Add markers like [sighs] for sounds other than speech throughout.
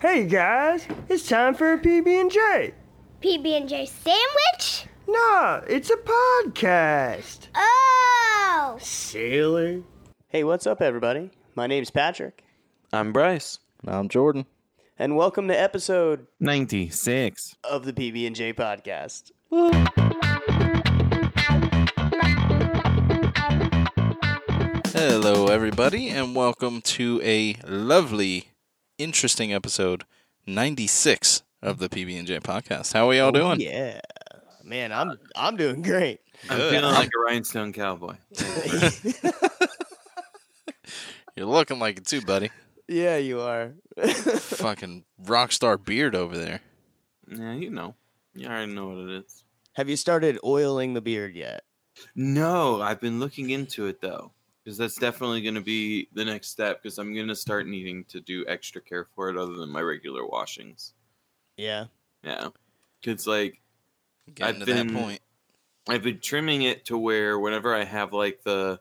Hey guys, it's time for a PB&J. PB&J sandwich? Nah, it's a podcast. Oh! Sailor. Hey, what's up everybody? My name's Patrick, I'm Bryce. I'm Jordan. and welcome to episode 96. of the PB&J podcast. Hello, everybody, and welcome to a lovely, interesting episode 96 of the PB&J podcast. How are y'all oh, doing? Yeah. Man, I'm I'm doing great. I'm Good. feeling like a rhinestone cowboy. [laughs] You're looking like it too, buddy. yeah, you are. [laughs] Fucking rock star beard over there. Yeah, you know. You already know what it is. Have you started oiling the beard yet? No, I've been looking into it though. Because that's definitely going to be the next step. Because I'm going to start needing to do extra care for it other than my regular washings. Yeah. Yeah. Because, like, Getting I've to been- that point. I've been trimming it to where whenever I have, like, the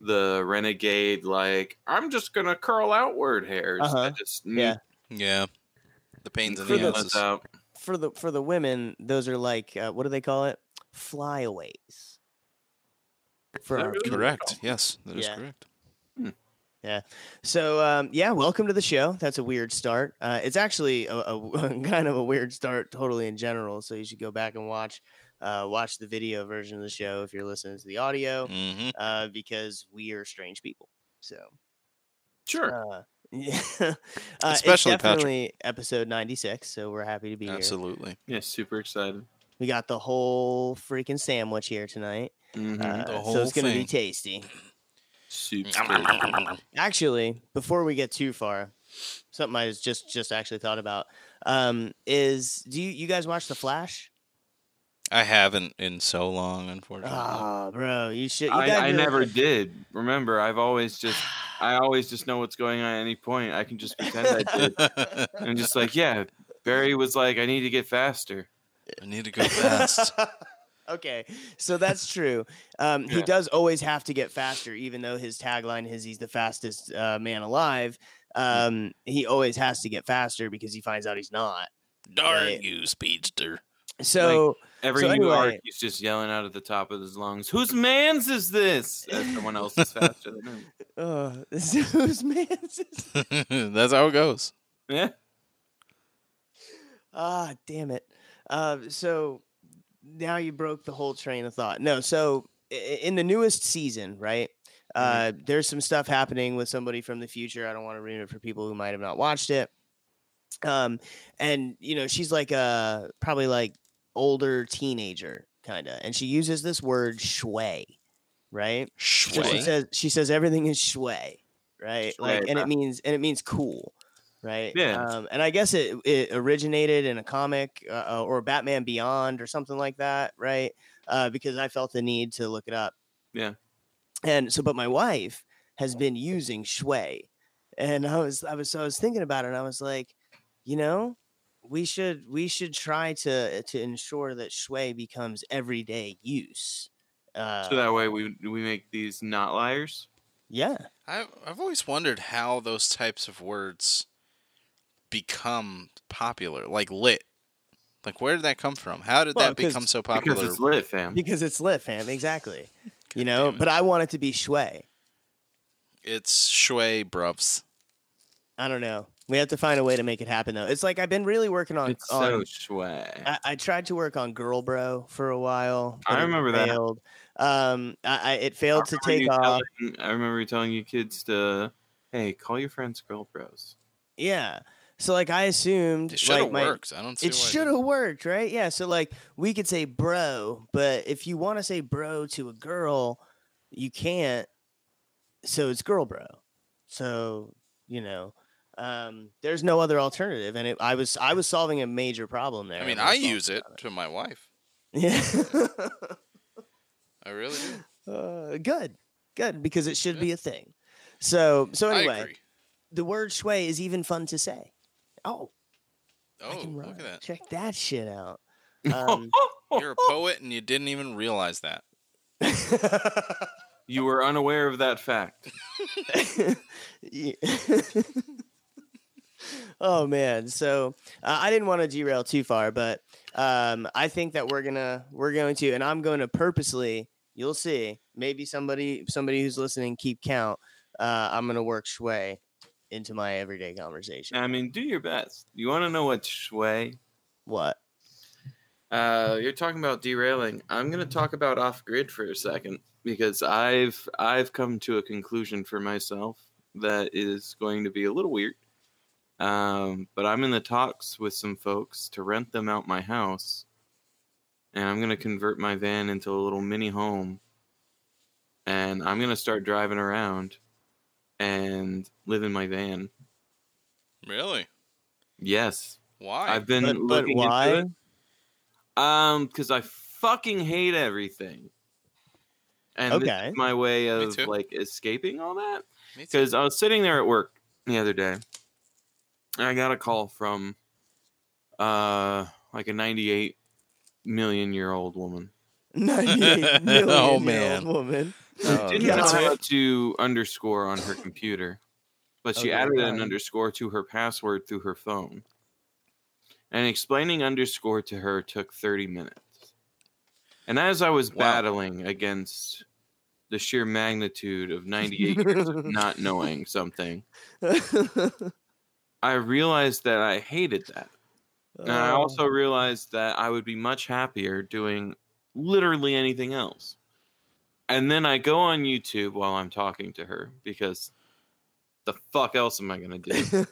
the renegade like i'm just gonna curl outward hairs Uh-huh. i just need Yeah. Yeah. The pains in For the the- asses. out. For the for the women, those are like uh, what do they call it? Flyaways. For our really- Correct. Yes, that is correct. Yeah. So um, yeah, welcome to the show. That's a weird start. Uh, it's actually a, a [laughs] kind of a weird start, totally in general. So you should go back and watch uh, watch the video version of the show if you're listening to the audio, hmm uh, because we are strange people. So sure uh, [laughs] yeah, uh, Especially it's Patrick. definitely episode 96. So we're happy to be here. Absolutely. yeah super excited We got the whole freaking sandwich here tonight, Mhm. uh, The so it's gonna be tasty. Super Actually, before we get too far, something I was just just actually thought about um, is do you, you guys watch The Flash? I haven't in so long, unfortunately. Oh, bro, you should. You I, I really- never did. Remember, I've always just, I always just know what's going on at any point. I can just pretend I did. [laughs] I'm just like, yeah. Barry was like, I need to get faster. I need to go fast. [laughs] okay, so that's true. Um, He Yeah. does always have to get faster, even though his tagline is he's the fastest uh, man alive. Um, he always has to get faster because he finds out he's not. Darn Right. you, speedster. So Every So new arc, he's just yelling out at the top of his lungs, "Whose man's is this?" As someone else is faster than him. [laughs] uh, this is [laughs] whose man's is [laughs] That's how it goes. Yeah. Ah, damn it. Uh, so now you broke the whole train of thought. No, so in the newest season, right? Uh, there's some stuff happening with somebody from the future. I don't want to ruin it for people who might have not watched it. Um, and you know, she's like a probably like older teenager kind of, and she uses this word "schway," right? So she says she says everything is schway, right? like, and huh? it means and it means cool, right? Yeah. Um, and I guess it it originated in a comic uh, uh, or Batman Beyond or something like that, right? Uh, because I felt the need to look it up. Yeah. And so, but my wife has been using schway, and I was I was so I was thinking about it, and I was like, you know. We should we should try to to ensure that schway becomes everyday use. Uh, So that way we we make these not liars. yeah, I've, I've always wondered how those types of words become popular, like lit. Like, where did that come from? How did Well, that 'cause- become so popular? Because it's lit, fam. because it's lit, fam. Exactly. You know, but I want it to be schway. It's schway, bruvs. I don't know. We have to find a way to make it happen, though. It's like I've been really working on. It's on so swag. I, I tried to work on Girl Bro for a while. I but it remember that. failed. Um, I, I it failed to I remember take off. telling- I remember you telling your kids to, hey, call your friends girl bros. Yeah. So like I assumed It should have like my, worked. I don't see it should have worked, right? Yeah. So like we could say bro, but if you want to say bro to a girl, you can't. So it's girl bro. So you know, um, there's no other alternative, and it, I was I was solving a major problem there. I mean, was I use it about to my wife. Yeah. I really do. [laughs] uh, good, good, because it should be a thing. So so anyway, the word schway is even fun to say. Oh, I Oh, can look at that. Check that shit out. Um, You're a [laughs] poet and you didn't even realize that. You were unaware of that fact. [laughs] Oh man so uh, i didn't want to derail too far but um i think that we're gonna we're going to and i'm going to purposely you'll see maybe somebody somebody who's listening keep count uh i'm gonna work schway into my everyday conversation I mean, do your best. You want to know what schway? what Uh, you're talking about derailing. I'm going to talk about off grid for a second because I've I've come to a conclusion for myself that is going to be a little weird. Um, but I'm in the talks with some folks to rent them out my house, and I'm going to convert my van into a little mini home, and I'm going to start driving around and live in my van. Really? Yes, Why? I've been but, but looking why into it. Um, because I fucking hate everything. And this Okay. is my way of like escaping all that. Because I was sitting there at work the other day, and I got a call from uh like a 98 million year old woman. [laughs] 98 [laughs] million Oh, year old man. woman Oh, Didn't God. know God. how to underscore on her computer, but she Okay, added an underscore to her password through her phone. And explaining underscore to her took 30 minutes. And as I was Wow. battling against the sheer magnitude of [laughs] 98 years of not knowing something, I realized that I hated that. And I Oh. also realized that I would be much happier doing literally anything else. And then I go on YouTube while I'm talking to her because the fuck else am I going to do? [laughs] I'm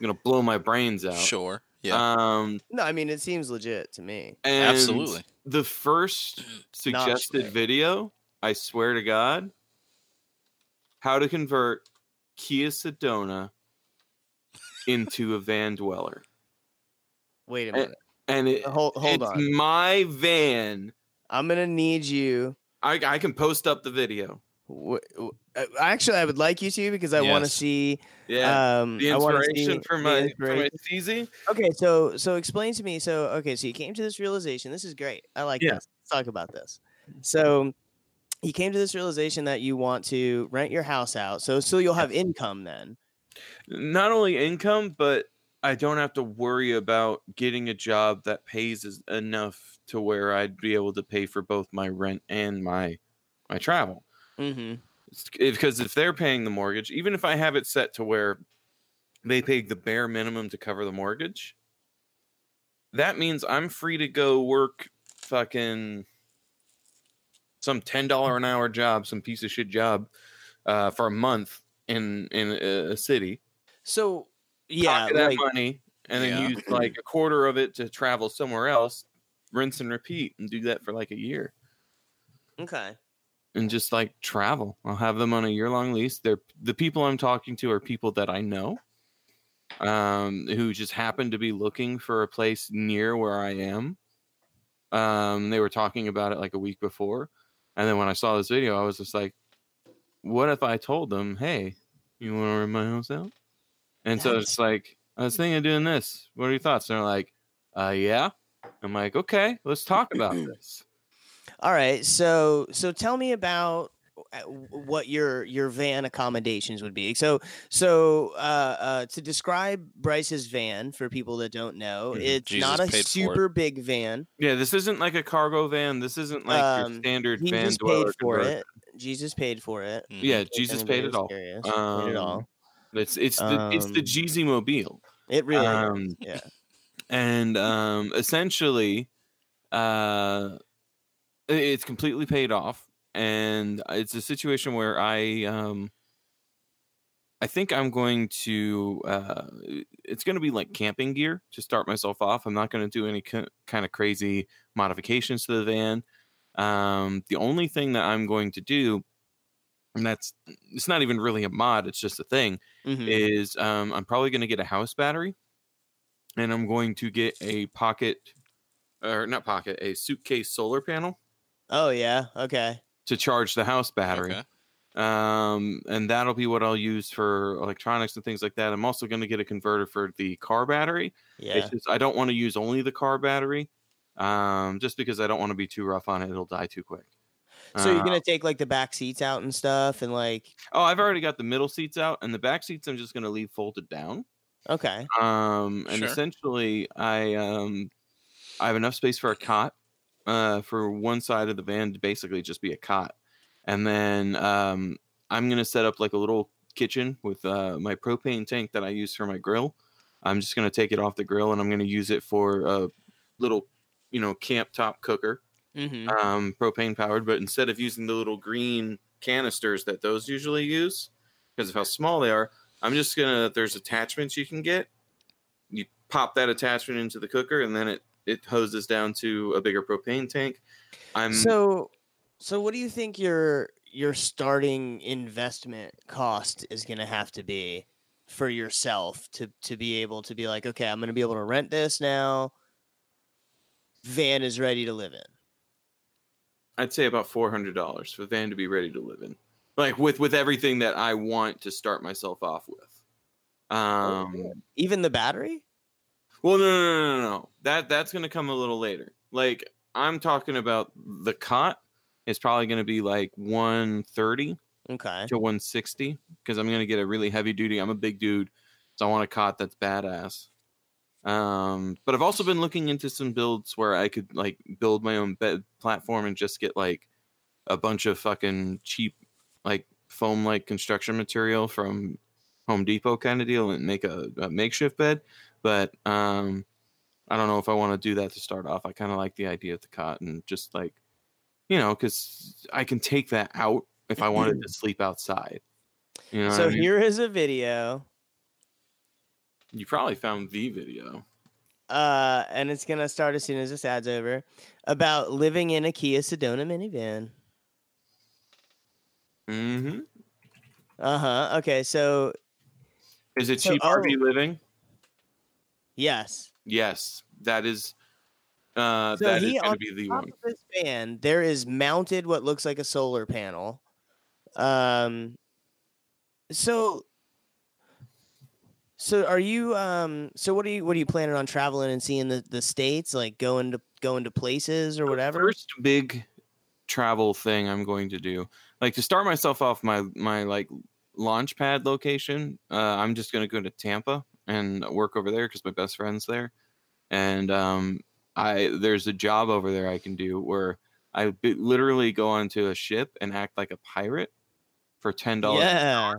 going to blow my brains out. Sure. Yeah. Um, no i mean it seems legit to me and Absolutely. The first [clears throat] suggested straight. video, I swear to God, how to convert Kia Sedona [laughs] into a van dweller. wait a minute And it, hold, hold it's on my van. i'm gonna need you I, I can post up the video. w- w- uh, actually i would like you to because i want to see Yeah. um the I wanna see inspiration for my inspiration. for my CZ. Okay, so so explain to me. So okay, so you came to this realization. This is great. I like Yeah. this. Let's talk about this. So you came to this realization that you want to rent your house out. So so you'll have income then. Not only income, but I don't have to worry about getting a job that pays is enough to where I'd be able to pay for both my rent and my my travel. Mm-hmm. Because if they're paying the mortgage, even if I have it set to where they pay the bare minimum to cover the mortgage, that means I'm free to go work fucking some ten dollar an hour job, some piece of shit job, uh, for a month in in a, a city. So yeah, that like, money, and then Yeah. use like [clears throat] a quarter of it to travel somewhere else, rinse and repeat, and do that for like a year okay. and just like travel. I'll have them on a year long lease. They're the people I'm talking to are people that I know, um, who just happen to be looking for a place near where I am. Um, they were talking about it like a week before, and then when I saw this video, I was just like, "What if I told them, hey, you want to rent my house out?" And so it's like, I was thinking of doing this. What are your thoughts? And they're like, "Uh, yeah." I'm like, "Okay, let's talk about [clears throat] this." All right. So so tell me about uh, what your your van accommodations would be. So so uh, uh, to describe Bryce's van for people that don't know, Mhm. it's Jesus not a super big van. Yeah, this isn't like a cargo van. This isn't like Um, your standard van Jesus paid for it. Jesus paid for it. Mhm. Yeah, Jesus paid it all. curious. paid it Um, all. It's it's the it's the Um, Jeezy Mobile, It really um, is. Yeah. And um, essentially, uh, it's completely paid off, and it's a situation where I um, I think I'm going to uh, it's going to be like camping gear to start myself off. I'm not going to do any ki- kind of crazy modifications to the van. Um, the only thing that I'm going to do, and that's it's not even really a mod, it's just a thing, Mhm. is um, I'm probably going to get a house battery, and I'm going to get a pocket, or not pocket, a suitcase solar panel Oh yeah. Okay. to charge the house battery. Okay. Um, and that'll be what I'll use for electronics and things like that. I'm also going to get a converter for the car battery. Yeah. It's just I don't want to use only the car battery, um, just because I don't want to be too rough on it. It'll die too quick. So you're gonna take like the back seats out and stuff, and like Oh, I've already got the middle seats out, and the back seats I'm just going to leave folded down. Okay. Um, and Sure. essentially, I um, I have enough space for a cot, uh, for one side of the van to basically just be a cot, and then um, I'm gonna set up like a little kitchen with uh, my propane tank that I use for my grill. I'm just gonna take it off the grill and I'm gonna use it for a little, you know, camp top cooker, Mm-hmm. um, propane powered. But instead of using the little green canisters that those usually use, because of how small they are, I'm just gonna. There's attachments you can get. You pop that attachment into the cooker, and then it it hoses down to a bigger propane tank. I'm So, so what do you think your your starting investment cost is going to have to be for yourself to to be able to be like, okay, I'm going to be able to rent this now. Van is ready to live in. I'd say about four hundred dollars for the van to be ready to live in, like with with everything that I want to start myself off with. Um, Even the battery? well, no, no, no, no, no. That that's gonna come a little later. Like I'm talking about the cot is probably gonna be like one thirty Okay. to one sixty because I'm gonna get a really heavy duty. I'm a big dude, so I want a cot that's badass. Um, but I've also been looking into some builds where I could like build my own bed platform and just get like a bunch of fucking cheap like foam like construction material from Home Depot kind of deal and make a, a makeshift bed. But um, I don't know if I want to do that to start off. I kind of like the idea of the cot and just like you know because I can take that out if I wanted to [clears throat] sleep outside. You know, So I mean? here is a video, you probably found the video. uh, and it's gonna start as soon as this ad's over, about living in a Kia Sedona minivan. Mm-hmm. Uh huh. Okay. So Is it So- cheap RV oh. living? yes. Yes, that is. Uh, So that is he going on to be the one. of this van, there is mounted what looks like a solar panel. Um. So. So are you um so what are you what are you planning on traveling and seeing the, the states like going to going to places or whatever? First big travel thing I'm going to do, like to start myself off my my like launch pad location. Uh, I'm just going to go to Tampa and work over there because my best friend's there, and um, I there's a job over there I can do where I literally go onto a ship and act like a pirate for ten dollars. Yeah.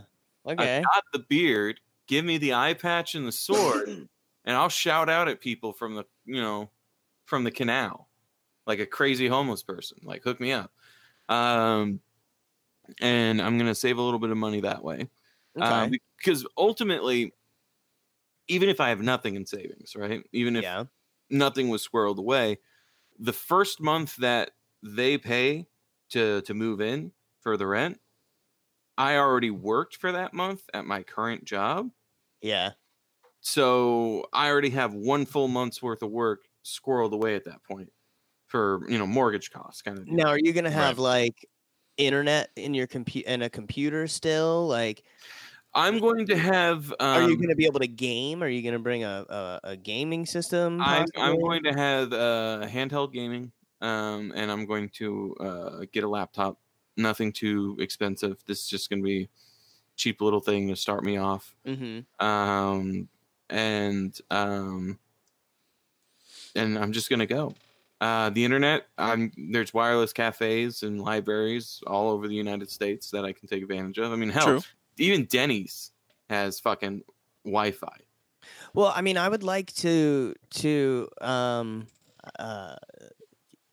Okay. I got the beard. Give me the eye patch and the sword, [coughs] and I'll shout out at people from the you know from the canal, like a crazy homeless person. Like hook me up. Um, and I'm gonna save a little bit of money that way. Okay. Um, because ultimately, even if I have nothing in savings, right? Even if yeah. nothing was squirreled away, the first month that they pay to to move in for the rent, I already worked for that month at my current job. Yeah. So I already have one full month's worth of work squirreled away at that point for, you know, mortgage costs kind of. Now are you gonna have Right. like internet in your computer and a computer still? Like I'm going to have um, are you gonna be able to game? Are you gonna bring a, a, a gaming system? I'm, I'm going to have uh, handheld gaming, um, and I'm going to uh, get a laptop. Nothing too expensive. This is just going to be cheap little thing to start me off. Mhm. Um, and um, and I'm just going to go. Uh, the internet. I'm there's wireless cafes and libraries all over the United States that I can take advantage of. I mean, hell, True. even Denny's has fucking Wi-Fi. Well, I mean, I would like to to um uh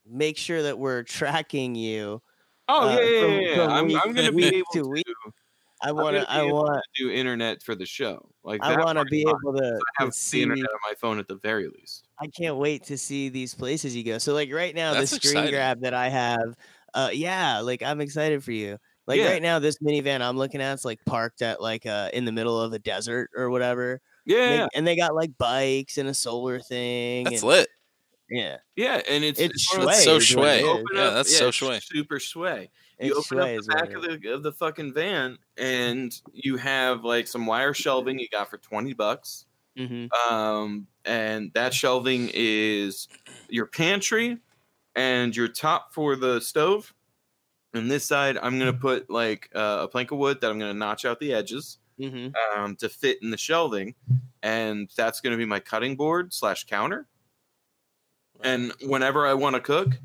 make sure that we're tracking you. Oh Uh, yeah, yeah, from- yeah. yeah. from I'm, week I'm going to to be able to to. week. I want gonna I able want. do internet for the show. Like I want to be able to, I to have the see. internet on my phone at the very least. I can't wait to see these places you go. So, like right now, That's the screen exciting. grab that I have, uh, yeah, like I'm excited for you. Like Yeah. right now, this minivan I'm looking at, it's like parked at like uh in the middle of a desert or whatever. Yeah, And they, and they got like bikes and a solar thing. That's and, lit. Yeah, yeah, and it's it's one of so is it sway. is. Yeah, up- that's so it's sway. Super sway. You It's open up the back it of the of the fucking van, and you have like some wire shelving you got for twenty bucks. Mhm. Um, and that shelving is your pantry and your top for the stove. And this side, I'm gonna put like uh, a plank of wood that I'm gonna notch out the edges, Mm-hmm. um, to fit in the shelving, and that's going to be my cutting board slash counter. And whenever I want to cook,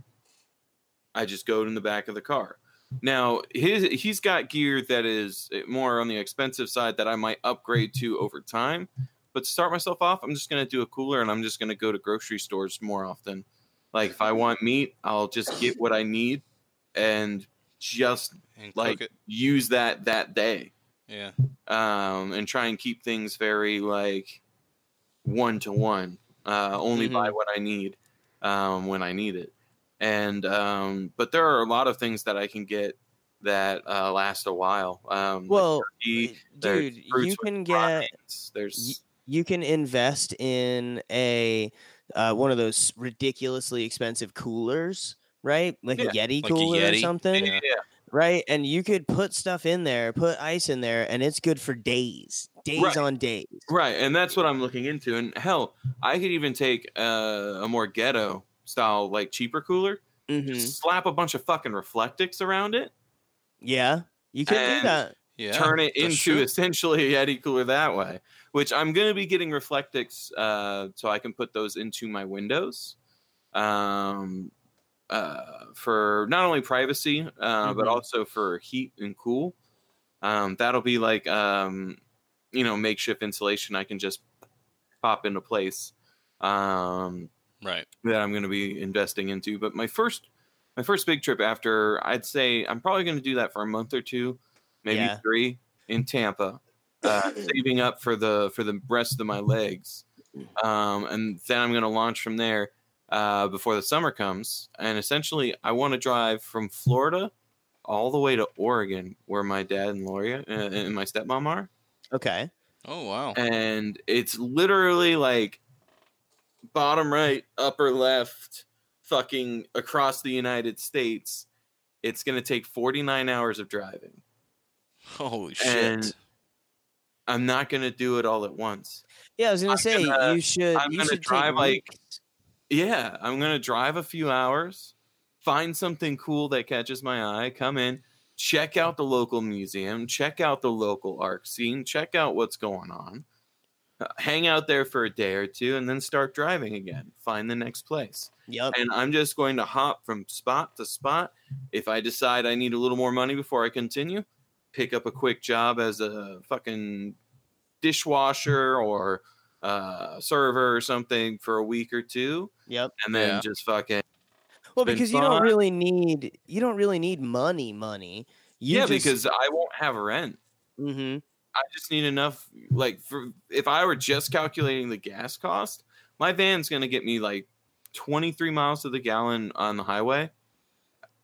I just go in the back of the car. Now his he's got gear that is more on the expensive side that I might upgrade to over time. But to start myself off, I'm just gonna do a cooler and I'm just gonna go to grocery stores more often. Like if I want meat, I'll just get what I need and just and like use that that day Yeah. um, and try and keep things very like one to one. Uh, only buy what I need um, when I need it. And um, but there are a lot of things that I can get that uh, last a while. Um, like Well, turkey, dude, you can get proteins, there's you can invest in a uh, one of those ridiculously expensive coolers, right? Like a Yeti like a cooler or something, yeah. right? And you could put stuff in there, put ice in there, and it's good for days, days Right. on days. Right, and that's what I'm looking into. And hell, I could even take uh, a more ghetto style, like cheaper cooler, hmm just slap a bunch of fucking Reflectix around it, Yeah, you could do that. Yeah. turn it into true. essentially a Yeti cooler that way. Which I'm going to be getting Reflectix, uh, so I can put those into my windows, um, uh, for not only privacy, uh, but Mhm. also for heat and cool. Um, that'll be like, um, you know, makeshift insulation. I can just pop into place. Um, Right. that I'm going to be investing into. But my first, my first big trip after, I'd say I'm probably going to do that for a month or two, maybe Yeah. three in Tampa, uh, [laughs] saving up for the for the rest of my legs, um, and then I'm going to launch from there uh, before the summer comes. And essentially, I want to drive from Florida all the way to Oregon, where my dad and Loria uh, and my stepmom are Okay. Oh wow. and it's literally like bottom right, upper left, fucking across the United States. It's gonna take 49 hours of driving. Holy shit. and I'm not gonna do it all at once. Yeah, I was gonna I'm say gonna- you should. I'm you gonna should drive, like. Yeah, I'm gonna drive a few hours, find something cool that catches my eye, come in, check out the local museum, check out the local art scene, check out what's going on, uh, hang out there for a day or two, and then start driving again. Find the next place. Yep. And I'm just going to hop from spot to spot. If I decide I need a little more money before I continue, pick up a quick job as a fucking dishwasher or uh, server or something for a week or two Yep. and then Yeah. just fucking Well, because you don't really need you don't really need money, money. You yeah just, because i won't have rent hmm i just need enough like for if i were just calculating the gas cost my van's going to get me like 23 miles to the gallon on the highway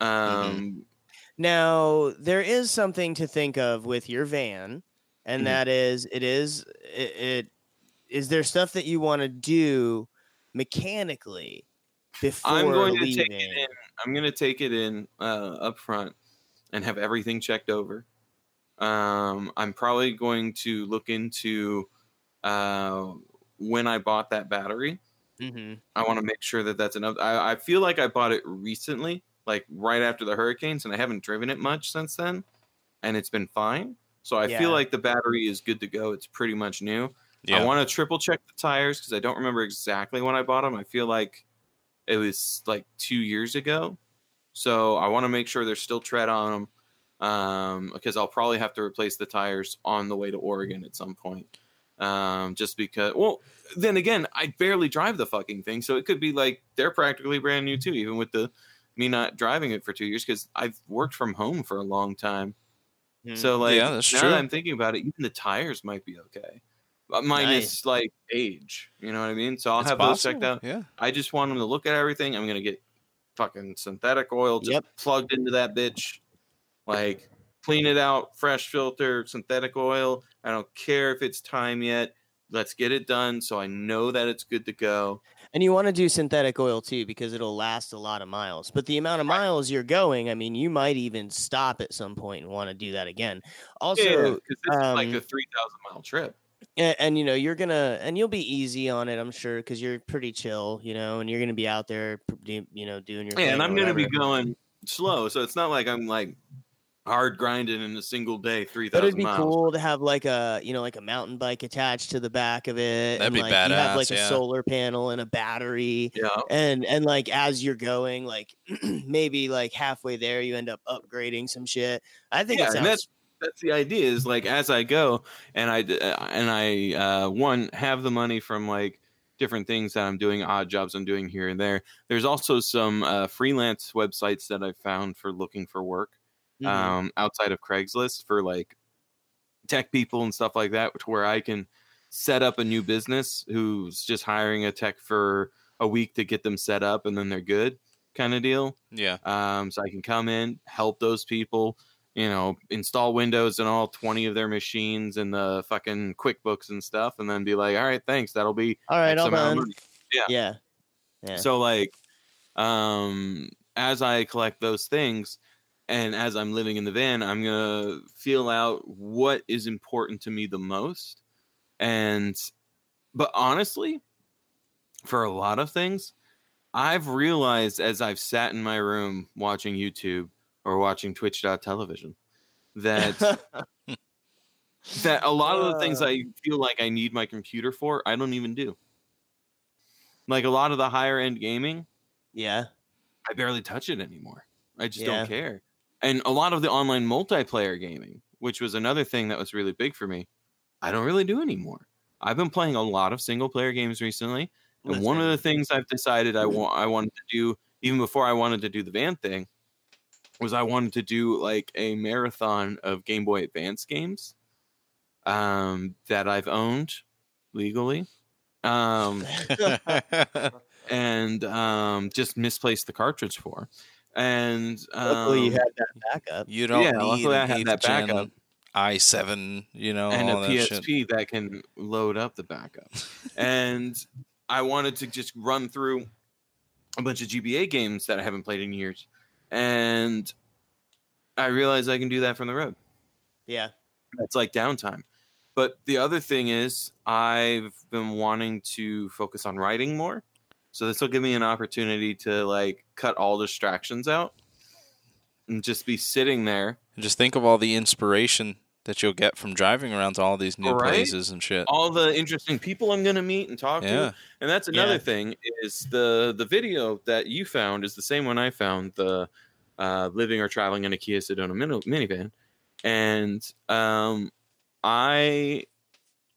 um Now there is something to think of with your van, and Mhm. that is it is it, it is there stuff that you want to do mechanically before i'm going to take it in i'm going to take it in uh up front and have everything checked over um i'm probably going to look into uh when i bought that battery hmm I want to make sure that that's enough. I, I feel like I bought it recently, like right after the hurricanes, and I haven't driven it much since then, and it's been fine. So I Yeah. feel like the battery is good to go. It's pretty much new. yeah. I want to triple check the tires because I don't remember exactly when I bought them. I feel like it was like two years ago. So I want to make sure there's still tread on them um, because I'll probably have to replace the tires on the way to Oregon at some point. Um, just because, well, then again, I barely drive the fucking thing, so it could be like they're practically brand new too, even with the me not driving it for two years because I've worked from home for a long time. Mm-hmm. So like, Yeah, that's now true. that I'm thinking about it, even the tires might be okay, but minus like age. You know what I mean? So I'll It's have those checked out. Yeah. I just want them to look at everything. I'm gonna get fucking synthetic oil just Yep. plugged into that bitch, like clean it out, fresh filter, synthetic oil. I don't care if it's time yet. Let's get it done so I know that it's good to go. And you want to do synthetic oil too because it'll last a lot of miles. But the amount of miles you're going, I mean, you might even stop at some point and want to do that again. Also, because it's is like um, a three thousand mile trip. and, and you know you're gonna and you'll be easy on it i'm sure because you're pretty chill you know and you're gonna be out there you know doing your Yeah, thing and I'm gonna be going slow, so it's not like I'm like hard grinding in a single day, three But it'd be miles. cool to have like a you know like a mountain bike attached to the back of it. That'd and, be like, You have like badass, a solar panel and a battery. Yeah, and and like as you're going like [clears throat] maybe like halfway there you end up upgrading some shit i think yeah, it and sounds that's that's the idea. Is like as I go and I d- uh, and I uh, one have the money from like different things that I'm doing, odd jobs I'm doing here and there. There's also some uh, freelance websites that I found for looking for work. Mhm. um, outside of Craigslist for like tech people and stuff like that, which where I can set up a new business who's just hiring a tech for a week to get them set up and then they're good kind of deal. Yeah. Um, so I can come in, help those people, you know, install Windows and all 20 of their machines and the fucking QuickBooks and stuff, and then be like, all right, thanks. That'll be all right X all amount done. Yeah. yeah yeah so like um as I collect those things and as I'm living in the van, I'm going to feel out what is important to me the most. And but honestly, for a lot of things, I've realized as I've sat in my room watching YouTube or watching twitch.television that [laughs] that a lot of the things Uh. I feel like I need my computer for, I don't even do. Like a lot of the higher end gaming, yeah I barely touch it anymore. I just Yeah. don't care. And a lot of the online multiplayer gaming, which was another thing that was really big for me, I don't really do anymore. I've been playing a lot of single player games recently, and one of the things I've decided I want I wanted to do even before I wanted to do the van thing was I wanted to do like a marathon of Game Boy Advance games um, that I've owned legally. Um, [laughs] and um, just misplaced the cartridge for. And um, luckily you had that backup you don't Yeah, need luckily I had that backup. i7, you know, and all a that PSP shit. that can load up the backup. and I wanted to just run through a bunch of GBA games that I haven't played in years, and I realized I can do that from the road. yeah That's like downtime. But the other thing is, I've been wanting to focus on writing more. So this will give me an opportunity to like cut all distractions out and just be sitting there. And just think of all the inspiration that you'll get from driving around to all these new Right? places and shit. All the interesting people I'm going to meet and talk Yeah. to. And that's another Yeah. thing is the the video that you found is the same one I found the uh, living or traveling in a Kia Sedona mini- minivan, and um, I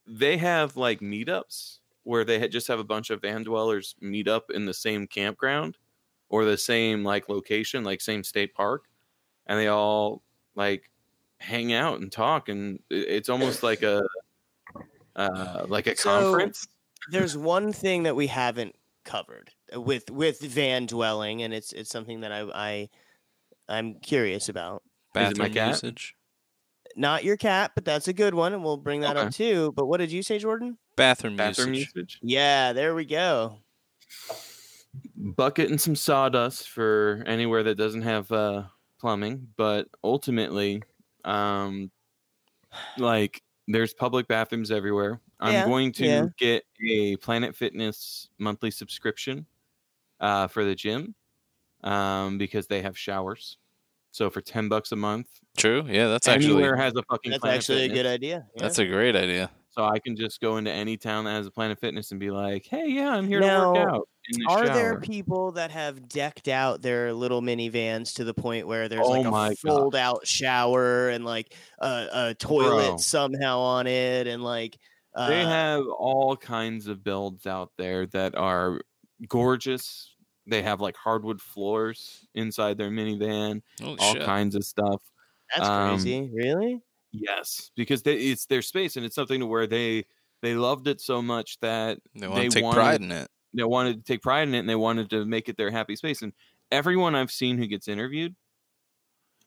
they have like meetups where they had just have a bunch of van dwellers meet up in the same campground or the same like location, like same state park, and they all like hang out and talk, and it's almost like a uh, like a So- conference. there's one thing that we haven't covered with with van dwelling and it's it's something that i i i'm curious about Is my Bathroom usage. Not your cat but that's a good one and we'll bring that up too but what did you say jordan Bathroom, bathroom usage. usage. yeah there we go bucket and some sawdust for anywhere that doesn't have uh, plumbing. But ultimately, um, like there's public bathrooms everywhere. I'm Yeah, going to yeah. get a Planet Fitness monthly subscription uh, for the gym um, because they have showers. So for ten bucks a month, True. Yeah, that's actually anywhere has a fucking. that's Planet actually a good idea yeah. that's a great idea. So I can just go into any town that has a Planet Fitness and be like, "Hey, yeah, I'm here to work out." In the Are there shower. people that have decked out their little minivans to the point where there's Oh like my a God. fold out shower and like a, a toilet Bro. somehow on it and like uh, they have all kinds of builds out there that are gorgeous. They have like hardwood floors inside their minivan, Holy all shit. kinds of stuff. That's um, crazy really Yes, because they, it's their space and it's something to where they they loved it so much that They want they to take wanted- pride in it. they wanted to take pride in it and they wanted to make it their happy space. And everyone I've seen who gets interviewed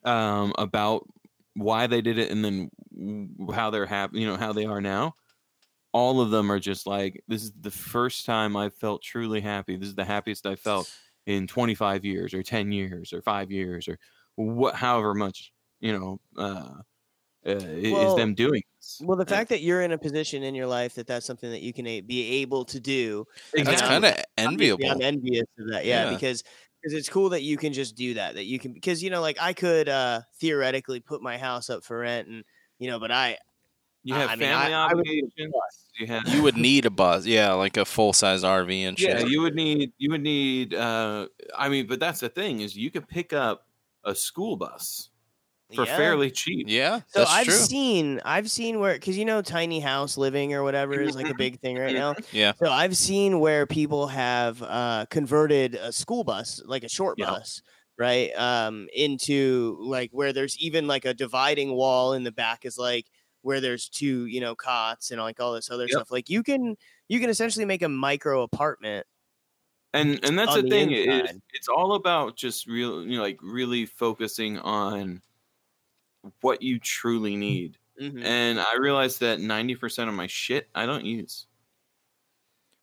um, about why they did it and then how they're happy, you know, how they are now, all of them are just like, this is the first time I've felt truly happy. This is the happiest I felt in 25 years or 10 years or five years or what, however much, you know, uh, uh, Well, is them doing this. well the fact that you're in a position in your life that that's something that you can a- be able to do That's kind of enviable. I'm envious of that. Yeah, Yeah. because because it's cool that you can just do that. That you can because you know, like I could uh theoretically put my house up for rent, and you know, but I You have I mean, family I- I would need a obligations. You have You would need a bus, yeah, like a full size RV and shit. yeah, you would need you would need uh I mean, but that's the thing is you could pick up a school bus for yeah. fairly cheap. Yeah, So that's I've true. seen I've seen where because you know tiny house living or whatever is like a big thing right now. Yeah. So I've seen where people have uh, converted a school bus, like a short Yeah. bus, right, um, into like where there's even like a dividing wall in the back is like where there's two, you know, cots and like all this other Yep. stuff. Like you can you can essentially make a micro apartment. And and that's the the thing. It, it's all about just real you know, like really focusing on what you truly need. Mhm. And I realized that 90% of my shit I don't use.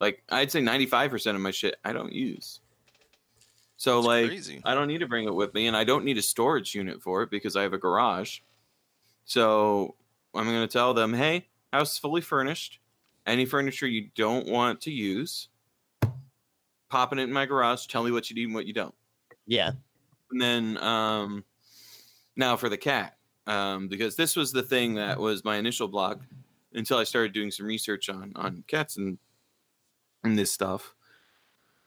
Like I'd say 95% of my shit I don't use. So That's like crazy. I don't need to bring it with me and I don't need a storage unit for it because I have a garage. So I'm going to tell them, "Hey, house is fully furnished. Any furniture you don't want to use, popping it in my garage, tell me what you need and what you don't." Yeah. And then um, now for the cat, um, because this was the thing that was my initial block until I started doing some research on on cats and and this stuff.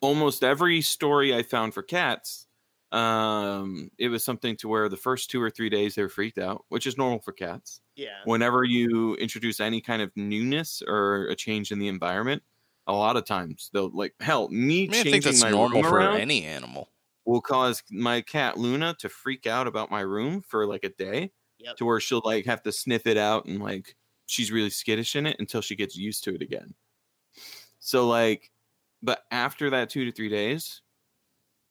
Almost every story I found for cats, um, it was something to where the first two or three days they were freaked out, which is normal for cats. Yeah. Whenever you introduce any kind of newness or a change in the environment, a lot of times they'll like hell me I mean, I changing think that's my normal room for around any animal. will cause my cat Luna to freak out about my room for like a day Yep. to where she'll like have to sniff it out and like she's really skittish in it until she gets used to it again. So like but after that 2 to 3 days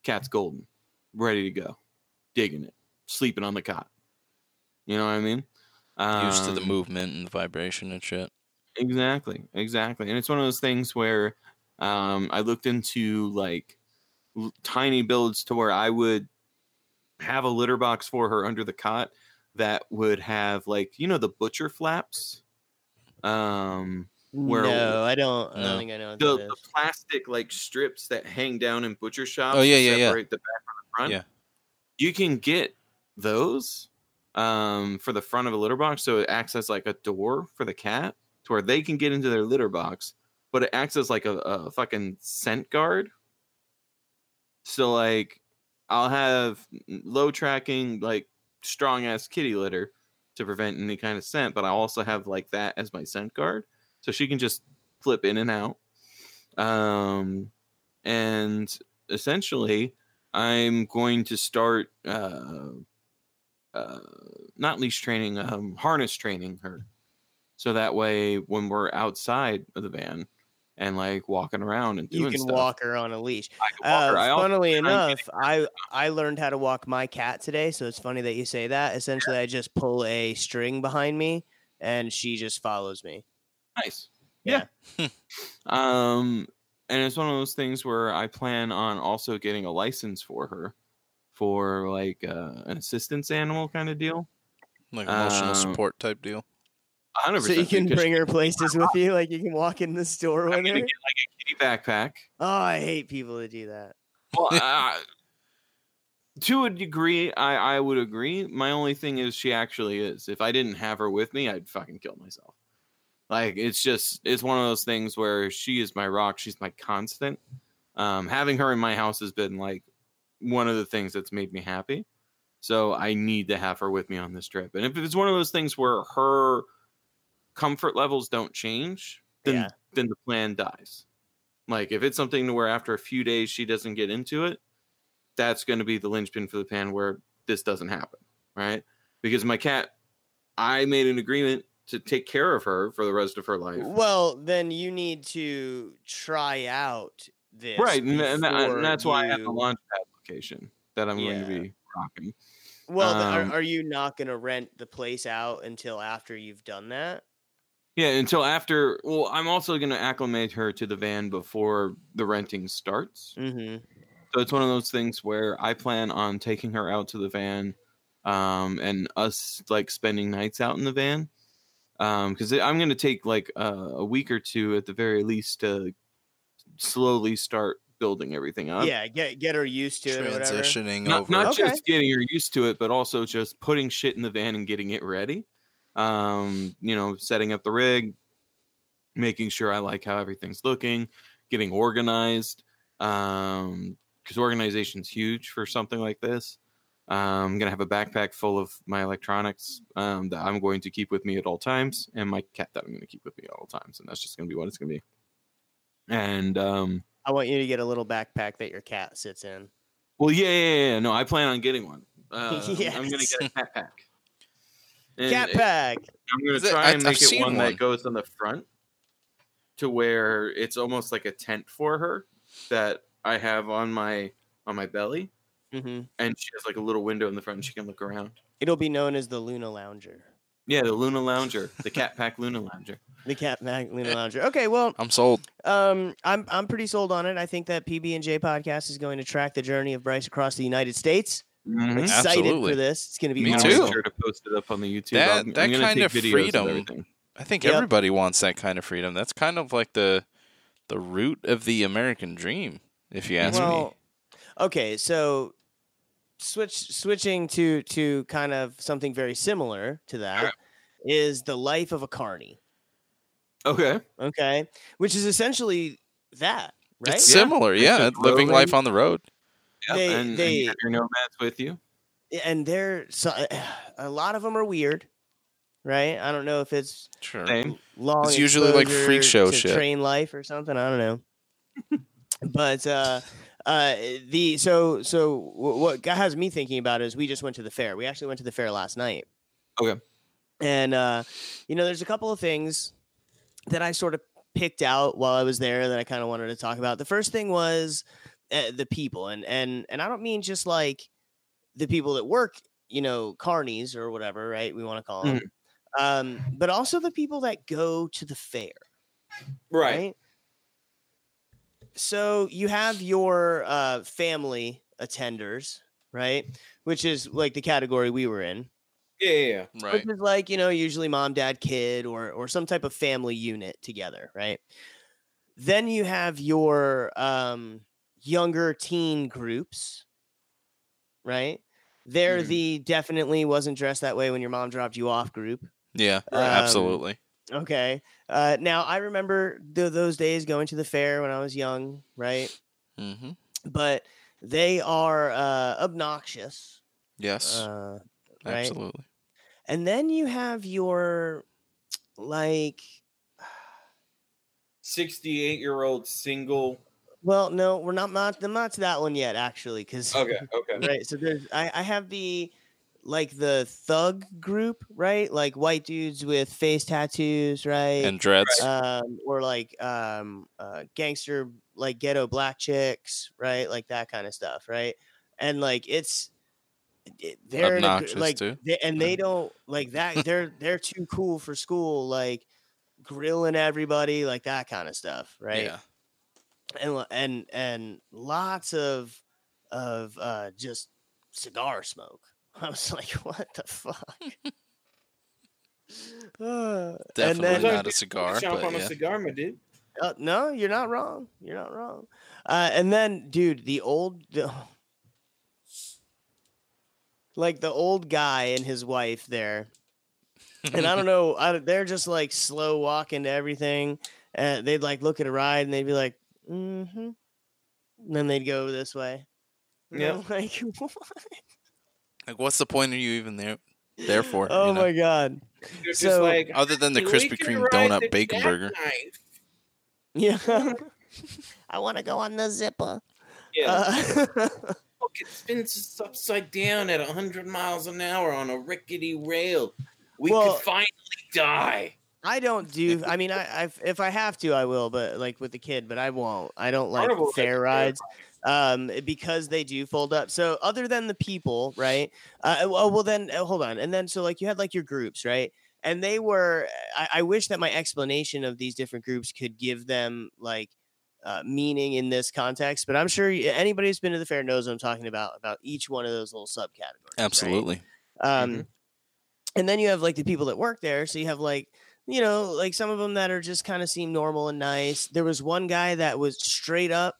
cat's golden, ready to go. Digging it, sleeping on the cot. You know what I mean? Used to the Um, movement and the vibration and shit. Exactly, exactly. And it's one of those things where um, I looked into like l- tiny builds to where I would have a litter box for her under the cot that would have like you know the butcher flaps, um, Where- no, I don't. I don't think I know the, the plastic like strips that hang down in butcher shops. Oh, yeah, yeah, yeah. separate the back from the front. Yeah. you can get those um, for the front of a litter box, so it acts as like a door for the cat, to where they can get into their litter box, but it acts as like a, a fucking scent guard. So like, I'll have low tracking like strong ass kitty litter to prevent any kind of scent, but I also have like that as my scent guard, so she can just flip in and out. Um, and essentially, I'm going to start uh, uh, not leash training, um, harness training her, so that way when we're outside of the van and like walking around and doing stuff. You can stuff, walk her on a leash. I can walk Uh, her. I funnily plan enough, I I learned how to walk my cat today, so it's funny that you say that. Essentially, I just pull a string behind me, and she just follows me. Nice. Yeah. Yeah. [laughs] [laughs] um, and it's one of those things where I plan on also getting a license for her for like uh, an assistance animal kind of deal. Like emotional Um, support type deal. 100%. So you can bring her places with you, like you can walk in the store with her. get like a kitty backpack. Oh, I hate people that do that. Well, [laughs] uh, to a degree, I I would agree. My only thing is she actually is. If I didn't have her with me, I'd fucking kill myself. Like it's just it's one of those things where she is my rock. She's my constant. Um, having her in my house has been like one of the things that's made me happy. So I need to have her with me on this trip. And if it's one of those things where her comfort levels don't change, then Yeah. then the plan dies. Like if it's something to where after a few days she doesn't get into it, that's going to be the linchpin for the pan where this doesn't happen, right? Because my cat, I made an agreement to take care of her for the rest of her life. Well, then you need to try out this. Right, and, and, that- and that's why I have the you- launch application that I'm going to be rocking. Well, um, are, are you not going to rent the place out until after you've done that? Yeah, until after. Well, I'm also going to acclimate her to the van before the renting starts. Mm-hmm. So it's one of those things where I plan on taking her out to the van, um, and us like spending nights out in the van, because I'm going to take like uh, a week or two at the very least to slowly start building everything up. yeah, get get her used to it or whatever. Transitioning not, over. not Okay. just getting her used to it, but also just putting shit in the van and getting it ready. Um, you know, setting up the rig, making sure I like how everything's looking, getting organized. Um, because organization's huge for something like this. Um, I'm gonna have a backpack full of my electronics um, that I'm going to keep with me at all times, and my cat that I'm gonna keep with me at all times, and that's just gonna be what it's gonna be. And um, I want you to get a little backpack that your cat sits in. well, yeah, yeah, yeah. No, I plan on getting one. Uh, [laughs] I'm gonna get a cat pack. And Cat it- pack. I'm gonna Is it- try I- and I've make it one, one. that goes on the front, to where it's almost like a tent for her that I have on my on my belly, hmm and she has like a little window in the front, and she can look around. It'll be known as the Luna Lounger. Yeah, the Luna Lounger, the Cat Pack Luna Lounger. [laughs] The Cat Pack Luna Lounger. Okay, well, I'm sold. um, I'm I'm pretty sold on it. I think that PB and J podcast is going to track the journey of Bryce across the United States. I'm Mhm. excited Absolutely. for this. It's going to be Me awesome. too. Sure to post it up on the YouTube. That- I'll- I'm that gonna kind of freedom everything. I think Yep. everybody wants that kind of freedom. That's kind of like the the root of the American dream, if you ask me. okay, so switch switching to to kind of something very similar to that is Alright. the life of a carny. Okay. Okay, which is essentially that, right? It's Yeah. similar, yeah. just living life on the road. Yep. They- and, they- and you have your nomads with you. and they're so, [sighs] a lot of them are weird, right? I don't know if it's Sure. Same. long. It's usually like freak show shit. train life or something. I don't know. [laughs] but uh, uh, the so so wh- what got- has me thinking about is we just went to the fair. We actually went to the fair last night. Okay. And uh, you know, there's a couple of things that I sort of picked out while I was there that I kind of wanted to talk about. The first thing was uh, the people, and and and I don't mean just like the people that work, you know, carnies or whatever, right? We want to call them, um, but also the people that go to the fair, right? So you have your uh, family attenders, right? Which is like the category we were in Yeah, yeah, yeah. Right. which is like you know usually mom dad kid or or some type of family unit together right then you have your um younger teen groups right they're Mhm. the definitely wasn't dressed that way when your mom dropped you off group Yeah, Um, absolutely. okay uh now i remember th- those days going to the fair when i was young right hmm but they are uh obnoxious Yes, uh right absolutely. And then you have your like [sighs] Sixty-eight-year-old single. Well, no, we're not not I'm not to that one yet, actually, because Okay. Okay. [laughs] right. So there's I, I have the like the thug group, right? Like white dudes with face tattoos, right? And dreads. um, or like um, uh, gangster, like ghetto black chicks, right? Like that kind of stuff, right? And like it's it- they're in a Obnoxious, like too. they, and they don't like that. They're [laughs] they're too cool for school, like grilling everybody, like that kind of stuff, right? Yeah. And and and lots of of uh just cigar smoke. [laughs] I was like, what the fuck? [laughs] Uh, and Definitely then, not a cigar, but yeah. cigar, my dude. uh, no, you're not wrong. You're not wrong. Uh, and then, dude, the old, the, [laughs] like the old guy and his wife there, and I don't know, I, they're just like slow walking to everything. And they'd like look at a ride and they'd be like, mm-hmm. And then they'd go this way. Yeah. [laughs] Like, what? Like, what's the point of you even there? There for? oh you know? my god. They're So- just like Other than the Krispy Kreme donut bacon burger. jackknife." Yeah. [laughs] [laughs] I want to go on the zipper. Yeah. Uh, Look, it spins upside down at 100 miles an hour on a rickety rail. We Well- could finally die. I don't do. I mean, I, I if I have to, I will. But like with the kid, but I won't. I don't like Carnival fair fair rides, um, because they do fold up. So other than the people, right? Uh, well, well then uh, hold on, and then so like you had like your groups, right? And they were. I, I wish that my explanation of these different groups could give them like uh, meaning in this context. But I'm sure anybody who's been to the fair knows what I'm talking about about each one of those little subcategories. right? Absolutely. Um, Mhm. and then you have like the people that work there. So you have like, you know, like some of them that are just kind of seem normal and nice. There was one guy that was straight up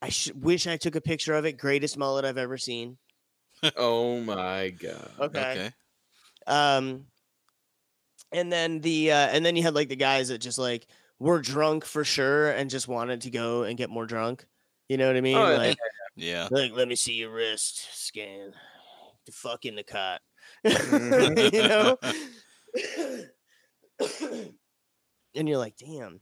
I sh- wish I took a picture of it. Greatest mullet I've ever seen. oh my god. Okay. Okay. Um, and then the uh, and then you had like the guys that just like were drunk for sure and just wanted to go and get more drunk. You know what I mean? Oh, yeah. like, [laughs] Yeah. like, let me see your wrist scan. The fuck in the cot. [laughs] Mhm. you know? [laughs] [coughs] and you're like, damn.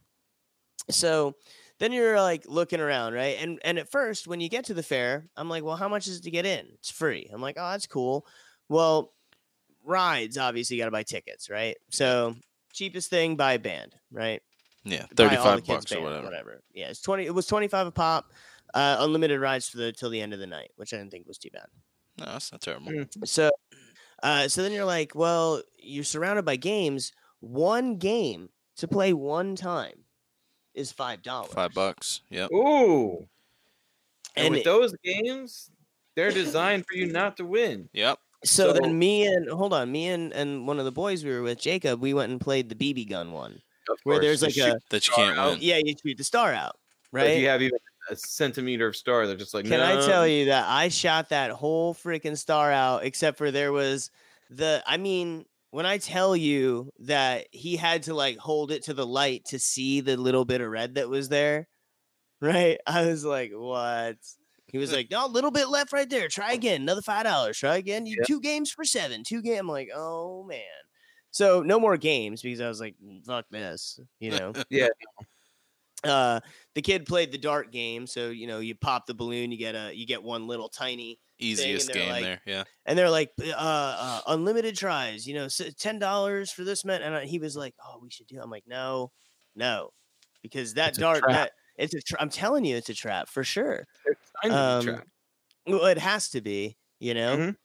So then you're like looking around, right? And and at first, when you get to the fair, I'm like, well, how much is it to get in? It's free. I'm like, oh, that's cool. Well, rides obviously you got to buy tickets, right? So cheapest thing, buy a band, right? Yeah. Buy all the Thirty-five kids' bucks or band, whatever. Yeah, it's twenty. It was twenty five a pop. Uh, unlimited rides for the till the end of the night, which I didn't think was too bad. No, that's not terrible. Mm. So, uh, so then you're like, well, you're surrounded by games. One game to play one time is five dollars. Five bucks. Yep. Ooh. And, And with it- those games, they're designed for you not to win. Yep. So, So- then me and hold on, me and and one of the boys we were with, Jacob, we went and played the BB gun one, Of where course, there's like shoot- a That you can't out. win. yeah, you shoot the star out, If right? you have even a centimeter of star, they're just like, Can I tell you that I shot that whole freaking star out, except for there was the. I mean, when I tell you that he had to like hold it to the light to see the little bit of red that was there, [laughs] right? I was like, what? He was like, no, a little bit left right there. Try again. Another five dollars. Try again. You Yeah. two games for seven. Two game. I'm like, oh man. So no more games because I was like, "Mm, fuck this, you [laughs] know. Yeah. Uh, the kid played the dart game, so you know you pop the balloon, you get a you get one little tiny Easiest game like- there. Yeah. and they're like uh, uh unlimited tries you know ten dollars for this man and he was like oh we should do it. i'm like no no because that It's a dart trap. that it's a tra- i'm telling you it's a trap for sure a Um, trap. well it has to be you know Mhm.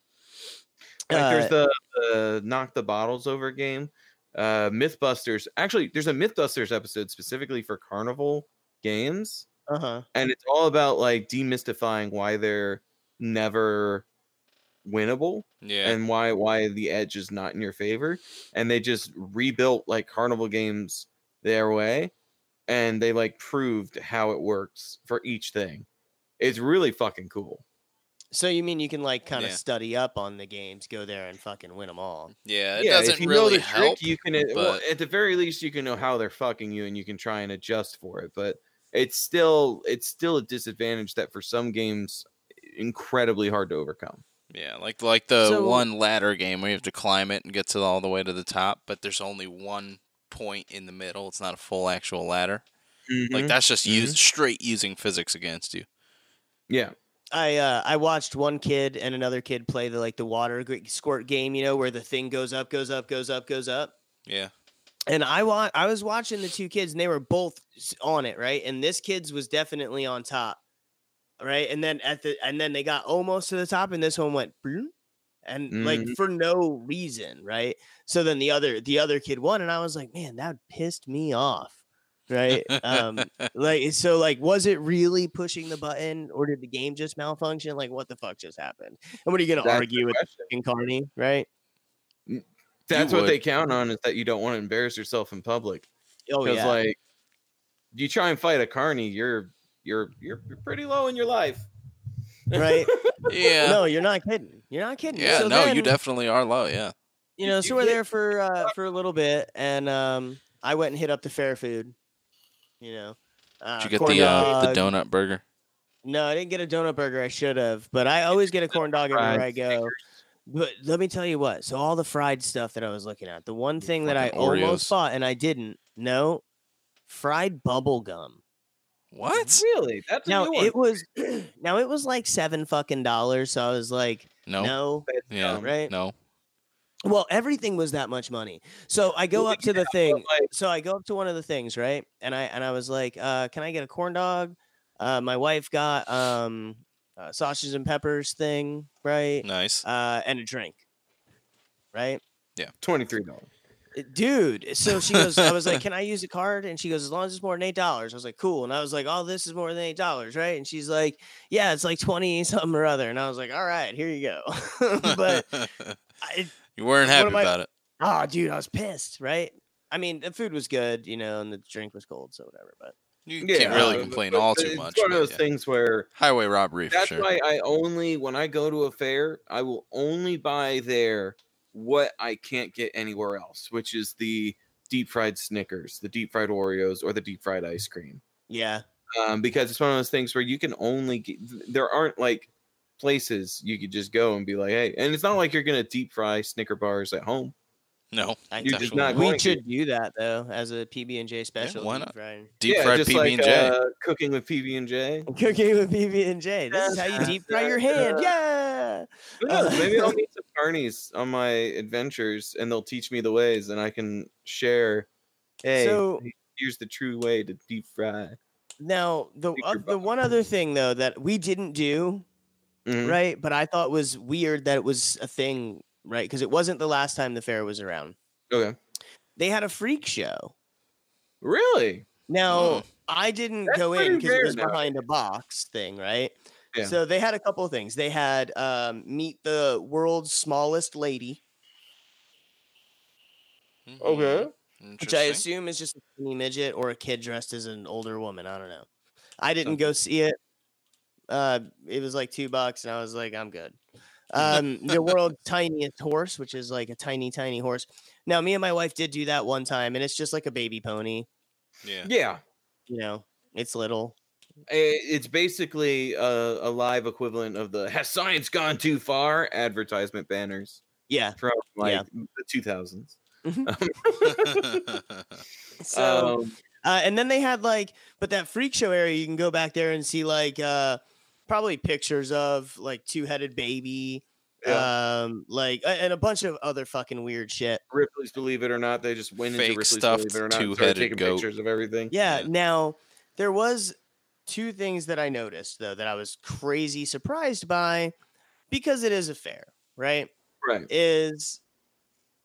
Like Uh, there's the, the knock the bottles over game. Uh Mythbusters. Actually, there's a Mythbusters episode specifically for carnival games. uh-huh And it's all about like demystifying why they're never winnable Yeah. and why why the edge is not in your favor. And they just rebuilt like carnival games their way and they like proved how it works for each thing. It's really fucking cool. so you mean you can like kind of Yeah. study up on the games go there and fucking win them all yeah. It yeah, doesn't if you really know the help. trick, you can at- well, at the very least you can know how they're fucking you, and you can try and adjust for it. But it's still it's still a disadvantage that for some games incredibly hard to overcome. Yeah, like like the So- one ladder game where you have to climb it and get to all the way to the top, but there's only one point in the middle. It's not a full actual ladder. Like Mhm. that's just use straight using physics against you. yeah, I uh, I watched one kid and another kid play the like the water g- squirt game, you know, where the thing goes up, goes up, goes up, goes up. Yeah. and I wa- I was watching the two kids and they were both on it, right? And this kid's was definitely on top. Right? And then at the and then they got almost to the top and this one went "Bloom," and like Mhm. for no reason, right? So then the other the other kid won and I was like, "Man, that pissed me off." Right? um like so like was it really pushing the button or did the game just malfunction? Like what the fuck just happened? And what are you going to That's argue with question. fucking Carney, right? that's You what they count on is that you don't want to embarrass yourself in public. Oh Because yeah. like you try and fight a carney, you're you're you're you're pretty low in your life. right? [laughs] Yeah. No, you're not kidding. You're not kidding. yeah, So no, you definitely are low, yeah. You know, so we're there for uh, for a little bit, and um, I went and hit up the fair food. You know, uh, Did you get corn the uh, the donut burger? No, I didn't get a donut burger. I should have, but I always get a corn dog everywhere I go. But let me tell you what. So all the fried stuff that I was looking at, the one thing that I fucking almost Oreos. bought and I didn't. No, fried bubble gum. What? Really? That's a Now new one. it was, [clears throat] now it was like seven fucking dollars. So I was like, No. no, Yeah. right? No. Well, everything was that much money. So I go up to the thing. like- So I go up to one of the things, right? And I and I was like, uh, "Can I get a corn dog?" Uh, my wife got um, uh, sausages and peppers thing, right? Nice. Uh, and a drink, right? Yeah, Twenty three dollars. Uh, Dude, so she goes, I was like, [laughs] "Can I use a card?" And she goes, "As long as it's more than eight dollars." I was like, "Cool." And I was like, "Oh, this is more than eight dollars, right?" And she's like, "Yeah, it's like twenty something or other." And I was like, "All right, here you go." [laughs] but [laughs] I, you weren't happy am I- about it. Oh, dude, I was pissed, right? I mean, the food was good, you know, and the drink was cold, so whatever. But You Yeah, can't really uh, complain but all it's too much. one of those yeah. things where Highway robbery for that's sure. why I only when I go to a fair, I will only buy there what I can't get anywhere else, which is the deep fried Snickers, the deep fried Oreos, or the deep fried ice cream. Yeah. Um, because it's one of those things where you can only get, there aren't like places you could just go and be like, hey, and it's not like you're gonna deep fry Snicker bars at home. No, I You're just definitely not not. going We to. should do that though as a PB and J special. why not? fried. deep yeah, fried PB like and J. uh, cooking with PB and J. Cooking with PB and J. This is how you deep fry your [laughs] hand. Yeah. Uh, [laughs] Maybe I'll meet some carnies on my adventures, and they'll teach me the ways, and I can share. Hey, So- here's the true way to deep fry. Now the uh, the one other thing though that we didn't do Mhm. right, but I thought was weird that it was a thing, right? Because it wasn't the last time the fair was around. Okay. They had a freak show. Really? Now Mm. I didn't That's go in because it was nowadays. behind a box thing, right? Yeah. So they had a couple of things. They had um, meet the world's smallest lady, Mhm. Okay. which I assume is just a skinny midget or a kid dressed as an older woman. I don't know. I didn't go see it. Uh, it was like two bucks, and I was like, I'm good. Um, the world's tiniest horse, which is like a tiny, tiny horse. Now, me and my wife did do that one time, and it's just like a baby pony. Yeah. Yeah. You know, it's little. It's basically a, a live equivalent of the "Has science gone too far?" advertisement banners Yeah. from like Yeah. the 2000s. [laughs] So, um, uh, and then they had like, but that freak show area, you can go back there and see like, uh, probably pictures of like two headed baby, yeah. um, like, and a bunch of other fucking weird shit. Ripley's Believe It or Not, they just went into Fake Ripley's stuffed Believe It or Not, and started two-headed taking goat. pictures of everything. Yeah. Yeah. Now, there was two things that I noticed though that I was crazy surprised by because it is a fair, right? Right. Is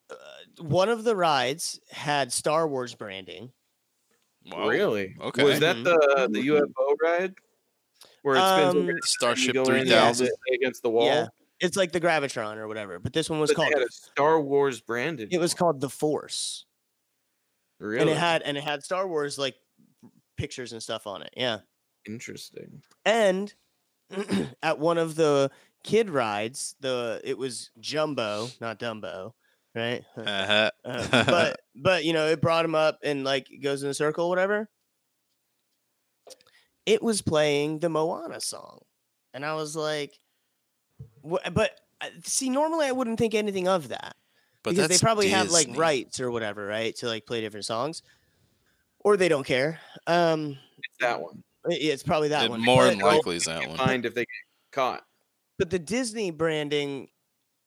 uh, one of the rides had Star Wars branding. Whoa. Really? Okay. Was that Mhm. the the UFO ride where it spins Um, over and Starship go in 3000. against the wall? Yeah. It's like the Gravitron or whatever, but this one was But they called had a Star Wars branded. it was one. called the Force. really And it had and it had Star Wars like pictures and stuff on it. Yeah. interesting. And [clears throat] at one of the kid rides, the it was Jumbo, not Dumbo, right? Uh-huh. Uh, but but you know, it brought him up and like goes in a circle, whatever. It was playing the Moana song, and I was like, "Wha- but uh, see, normally I wouldn't think anything of that But because they that's probably have like rights or whatever, right, to like play different songs, or they don't care. Um, It's that one. i- it's probably that It one. more But- than likely is that one. Find if they get caught. but the Disney branding,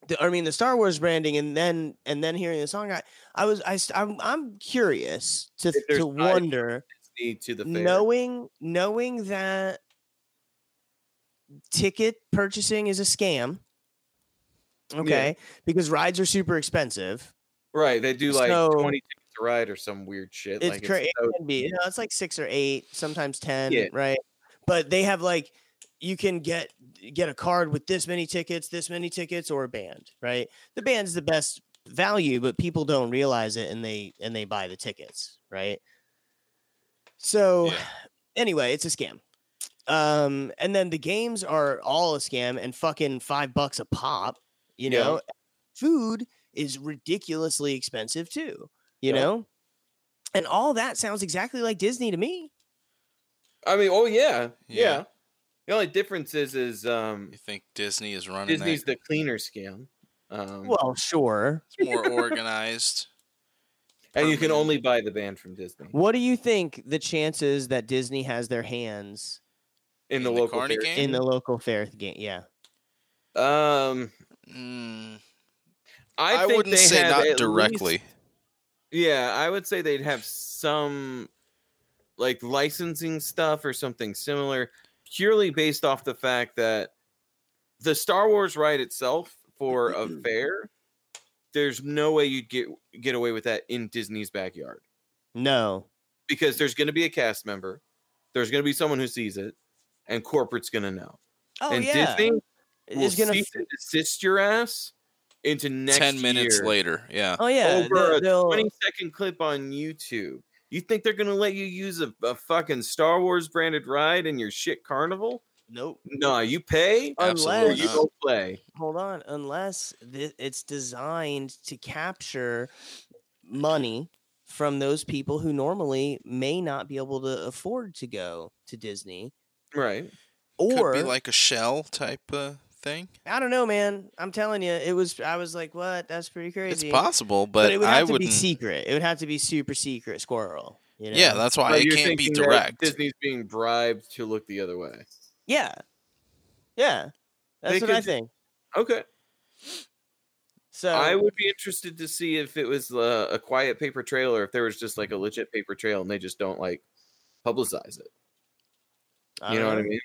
the, I mean the Star Wars branding, and then and then hearing the song, I, I was I st- I'm, I'm curious to to wonder Disney to the fair. knowing knowing that ticket purchasing is a scam. Okay, because rides are super expensive. Right. They do like So- 20 tickets a ride or some weird shit. It's like crazy. so- It can be. You know, it's like six or eight, sometimes ten, Yeah. right? But they have like you can get get a card with this many tickets, this many tickets, or a band, right? The band's the best value, but people don't realize it and they and they buy the tickets, right? So Yeah. anyway, it's a scam. Um, and then the games are all a scam and fucking five bucks a pop, you Yeah. know. Food is ridiculously expensive too, you Yeah. know? And all that sounds exactly like Disney to me. I mean, oh yeah, yeah. Yeah. The only difference is, is um, You think Disney is running Disney's that? the cleaner scam. Um, Well, sure. It's more [laughs] organized. And you can only buy the band from Disney What do you think the chances that Disney has their hands in the In the local Carney fair game? in the local fair game? Yeah. Um, Mm, I, I, wouldn't they say have not directly. least- yeah, I would say they'd have some like licensing stuff or something similar, purely based off the fact that the Star Wars ride itself for a [clears throat] fair, there's no way you'd get get away with that in Disney's backyard No. because there's going to be a cast member, there's going to be someone who sees it, and corporate's going to know. Oh and yeah. Disney is gonna. cease and your ass into next Ten minutes year later, yeah. oh yeah. over they'll- a they'll- 20 second clip on YouTube. You think they're gonna let you use a, a fucking Star Wars branded ride in your shit carnival? Nope. No, you pay or you not. don't play. Hold on. Unless thi- it's designed to capture money from those people who normally may not be able to afford to go to Disney. Right. Or Could be like a shell type uh, thing. I don't know, man. I'm telling you, it was. I was like, "What? That's pretty crazy." It's possible, but, but, it would I have to be wouldn't. secret. It would have to be super secret, squirrel. You know? Yeah, that's why But it can't be direct. Disney's being bribed to look the other way. Yeah, yeah. That's They what I think. Okay. So I would be interested to see if it was uh, a quiet paper trail or if there was just like a legit paper trail and they just don't like publicize it. You know what I mean?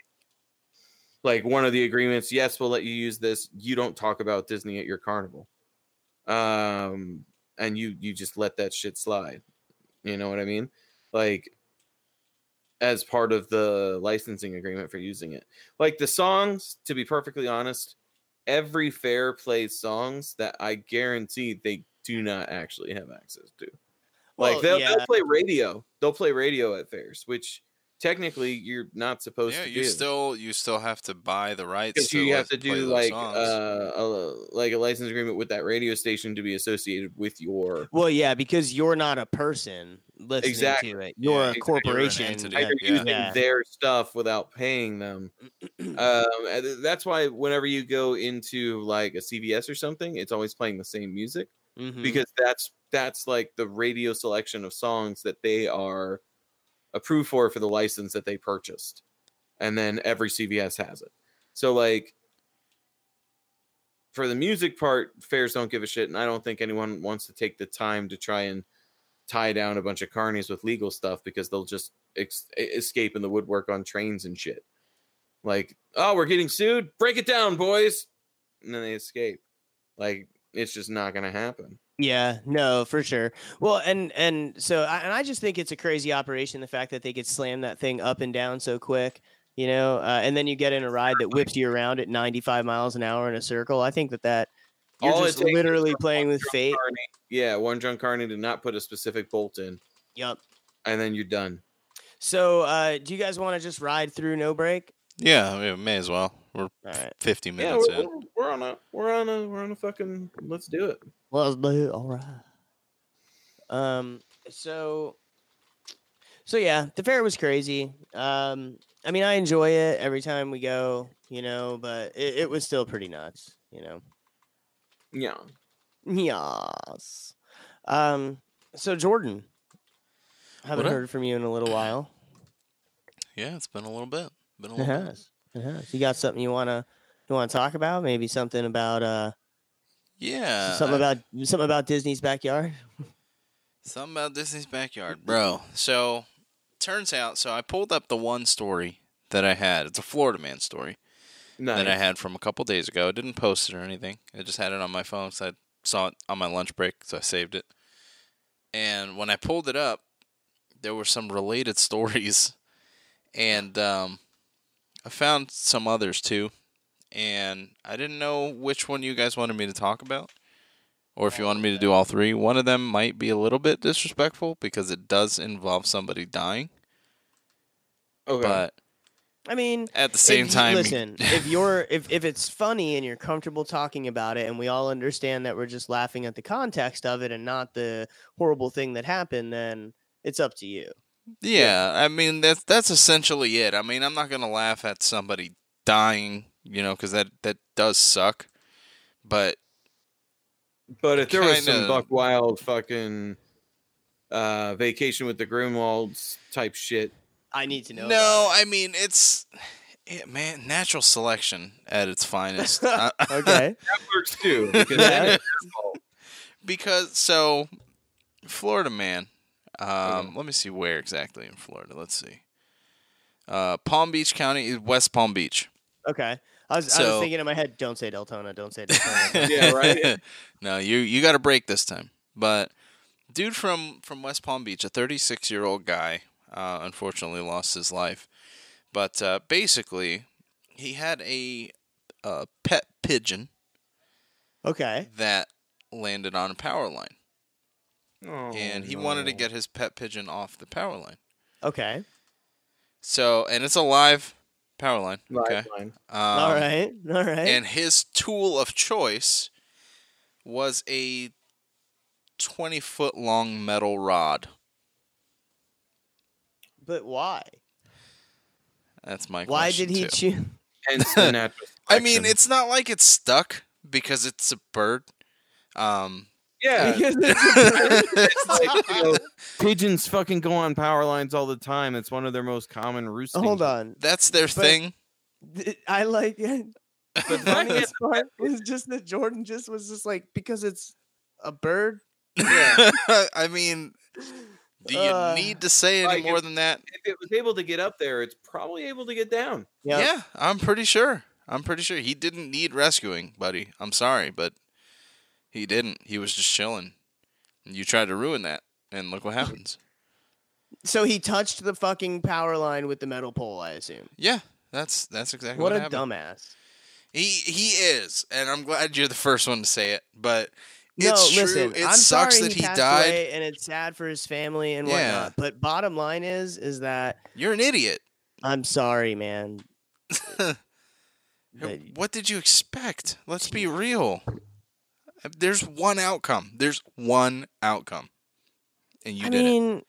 Like one of the agreements, yes, we'll let you use this. You don't talk about Disney at your carnival. Um and you you just let that shit slide. You know what I mean? Like as part of the licensing agreement for using it. Like the songs, to be perfectly honest, every fair plays songs that I guarantee they do not actually have access to. Like they'll, yeah. they'll play radio. They'll play radio at fairs, which technically you're not supposed yeah, to you do. still you still have to buy the rights. because to you have to do like uh, a, like a license agreement with that radio station to be associated with your Well, yeah, because you're not a person listening Exactly. to it. You're Yeah, a exactly. corporation. entity. like you're using yeah. their stuff without paying them. [clears throat] um, that's why whenever you go into like a CVS or something, it's always playing the same music Mhm. because that's that's like the radio selection of songs that they are approved for for the license that they purchased, and then every CVS has it. So like for the music part, fairs don't give a shit, and I don't think anyone wants to take the time to try and tie down a bunch of carnies with legal stuff because they'll just ex- escape in the woodwork on trains and shit. Like, oh, we're getting sued. Break it down, boys, and then they escape. Like, it's just not gonna happen. Yeah, no, for sure. Well, and and so I, and I just think it's a crazy operation the fact that they could slam that thing up and down so quick, you know, uh, and then you get in a ride that whips you around at 95 miles an hour in a circle. I think that that you're All just literally playing with fate. carny- Yeah, one drunk carney did not put a specific bolt in, Yep. and then you're done. So, uh, do you guys want to just ride through no break? yeah, we may as well. We're All right. 50 Yeah, minutes we're, in. we're, we're on a we're on a we're on a fucking let's do it. Well, do it. all right. Um. So. So yeah, the fair was crazy. Um. I mean, I enjoy it every time we go, you know, but it, it was still pretty nuts, you know. Yeah. Yes. Um. So Jordan, haven't What up? heard from you in a little while. [clears throat] Yeah, it's been a little bit. Been a It little bit. has. It has. You got something you wanna you wanna talk about? Maybe something about uh Yeah. something I- about something about Disney's backyard. [laughs] Something about Disney's backyard, bro. So, turns out, so I pulled up the one story that I had. It's a Florida man story Nice. that I had from a couple days ago. I didn't post it or anything. I just had it on my phone, so I saw it on my lunch break, so I saved it. And when I pulled it up, there were some related [laughs] stories, and um, I found some others too. And I didn't know which one you guys wanted me to talk about or if you wanted me to do all three. One of them might be a little bit disrespectful because it does involve somebody dying, okay. but I mean, at the same if you- time, listen, [laughs] if you're if if it's funny and you're comfortable talking about it, and we all understand that we're just laughing at the context of it and not the horrible thing that happened, then it's up to you. yeah, I mean that's that's essentially it. I mean, I'm not gonna laugh at somebody dying, you know, because that that does suck. But but if there was some Buck Wild fucking uh vacation with the Griswolds type shit. I need to know. no, I mean it's. Yeah, man, natural selection at its finest. [laughs] Uh, about [laughs] it. okay. [laughs] That works too. Because then Yeah. it's their fault. because so Florida man. Um, Okay. let me see where exactly in Florida. Let's see. Uh, Palm Beach County, West Palm Beach. Okay. I was, I was thinking in my head, don't say Deltona, don't say Deltona. Yeah, right? no, you you got a break this time. But dude from from West Palm Beach, a 36 year old guy, uh, unfortunately lost his life. But uh, basically, he had a, a pet pigeon okay. that landed on a power line. Oh, and he wanted to get his pet pigeon off the power line. Okay. So, and it's a live power line. Okay. Lifeline. Um, all right. All right. And his tool of choice was a 20 foot long metal rod. But why? That's my question. Why did he too. choose? [laughs] Hence the natural [laughs] I mean, it's not like it's stuck because it's a bird. Um, yeah. [laughs] Because it's it's like, you know, pigeons fucking go on power lines all the time. It's one of their most common roosting. Hold on. that's their But- thing. Th- I like it. The funniest part was just that Jordan just was just like because it's a bird. Yeah. I mean, do you Uh, need to say any like more if- than that? If it was able to get up there, it's probably able to get down. Yep. Yeah, I'm pretty sure. I'm pretty sure he didn't need rescuing, buddy. I'm sorry, but he didn't. He was just chilling. And you tried to ruin that, and look what happens. So he touched the fucking power line with the metal pole. I assume. yeah, that's that's exactly What what, a happened. dumbass. He he is, and I'm glad you're the first one to say it. But No, it's listen. true. It I'm sucks sorry that he passed died. away, and it's sad for his family and Yeah. whatnot. But bottom line is, is that You're an idiot. I'm sorry, man. [laughs] that- What did you expect? Let's be real. There's one outcome. There's one outcome, and you I did it. mean,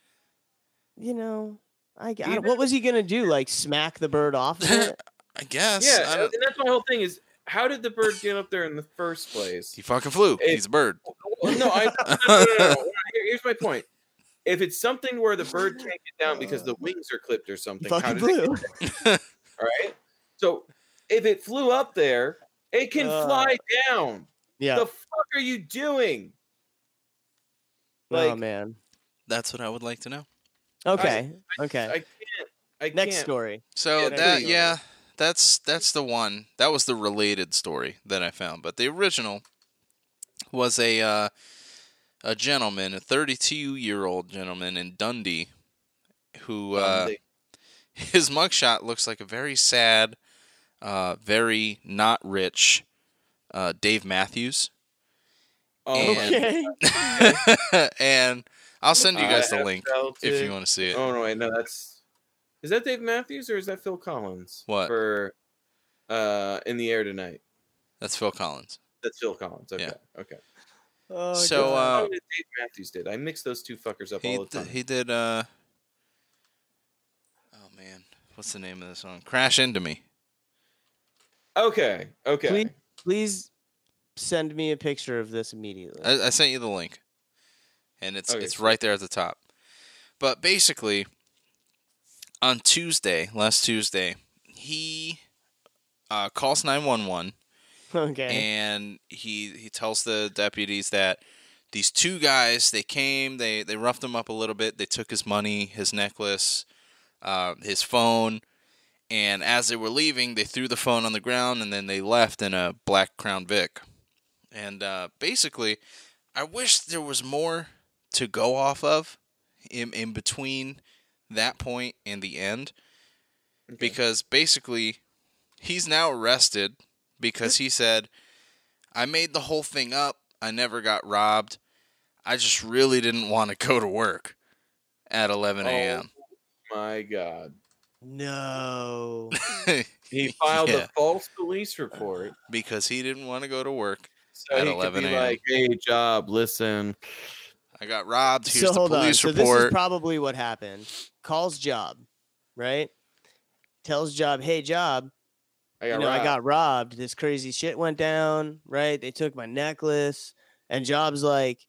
you know, I, don't- what was he gonna do? Like smack the bird off of [laughs] it? I guess. yeah, I and that's my whole thing is how did the bird get up there in the first place? he fucking flew. It- He's a bird. [laughs] Well, no, I, no, no, no, no, no. Here's my point. If it's something where the bird can't get down because the wings are clipped or He something, how fucking did it flew. get all right? So if it flew up there, it can Uh, fly down. Yeah. The fuck are you doing? oh man. That's what I would like to know. Okay. okay. I can't. I Next can't. story. So Yeah, that there you yeah, that's that's the one. That was the related story that I found. But the original was a uh, a gentleman, a 32 year old gentleman in Dundee, who uh, Dundee. his mugshot looks like a very sad, uh, very not rich uh, Dave Matthews. Oh, and- Okay. [laughs] and I'll send you I guys the link felt if it. you want to see it. Oh no, wait, no, that's is that Dave Matthews or is that Phil Collins? What? for uh in the air tonight? That's Phil Collins. That's Phil Collins. Okay, Yeah. okay. Oh, So, God. uh, Dave Matthews did. I mix those two fuckers up He all the d- time. he did uh Oh man, what's the name of the song? Crash into me. okay, okay. Please, please send me a picture of this immediately. I, I sent you the link, and it's Okay, it's right there at the top. But basically, on Tuesday, last Tuesday, he uh, calls nine one one, okay. and he he tells the deputies that these two guys they came, they they roughed him up a little bit, they took his money, his necklace, uh, his phone. And as they were leaving, they threw the phone on the ground and then they left in a black Crown Vic. And uh, basically, I wish there was more to go off of in, in between that point and the end. Okay. Because basically, he's now arrested because he said, I made the whole thing up. I never got robbed. I just really didn't want to go to work at 11 a.m. My God, no. [laughs] he filed Yeah. a false police report. because he didn't want to go to work. So At he could 11 be a.m.. like, "Hey, job, listen, I got robbed. Here's so the hold on. police So this is probably what happened. Calls job, right? Tells job, hey job, I got you know, I robbed." got robbed. This crazy shit went down, right? They took my necklace, and Job's like,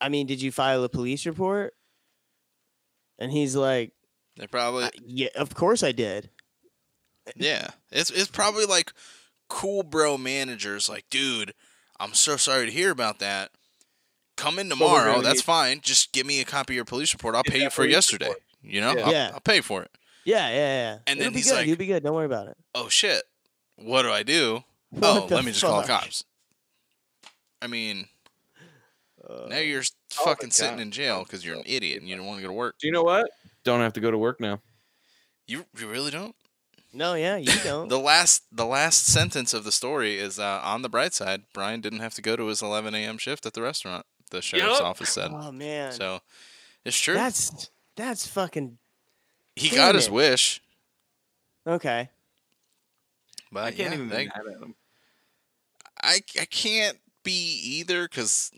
I mean, did you file a police report? And he's like, they probably yeah, of course I did. Yeah, it's it's probably like cool bro managers like, dude, I'm so sorry to hear about that. Come in tomorrow. gonna That's need- fine. Just give me a copy of your police report. I'll Get pay you for police yesterday. report. You know, Yeah. I'll, I'll pay for it. Yeah, yeah, yeah. And It'll then be he's good. like- You'll be good. Don't worry about it. Oh shit, what do I do? [laughs] What oh, let me just call the cops. I mean, Uh, now you're Oh fucking sitting in jail because you're an idiot and you don't want to go to work. Do you know what? Don't have to go to work now. You you really don't. no, yeah, you [laughs] don't. The last the last sentence of the story is uh, on the bright side. Brian didn't have to go to his 11 a.m. shift at the restaurant the sheriff's Yup. office said. Oh man, So it's true. that's that's fucking he damn got his wish, okay. but I can't yeah, even they- be mad at him. I I can't be either because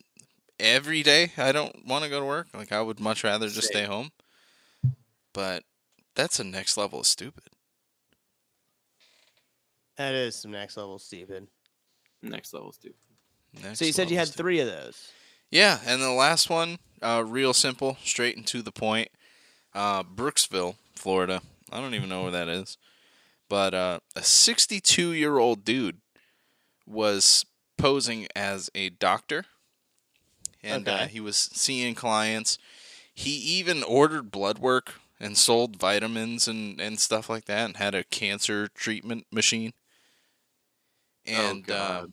every day I don't want to go to work. Like I would much rather just stay home. But that's a next level of stupid. That is some next level stupid. Next level stupid. Next So you said you had stupid. three of those. Yeah, and the last one, uh, real simple, straight and to the point. Uh, Brooksville, Florida. I don't even know where that is, but uh, a 62 year old dude was posing as a doctor, and uh, Okay. he was seeing clients. He even ordered blood work and sold vitamins and, and stuff like that, and had a cancer treatment machine. And oh, uh, God.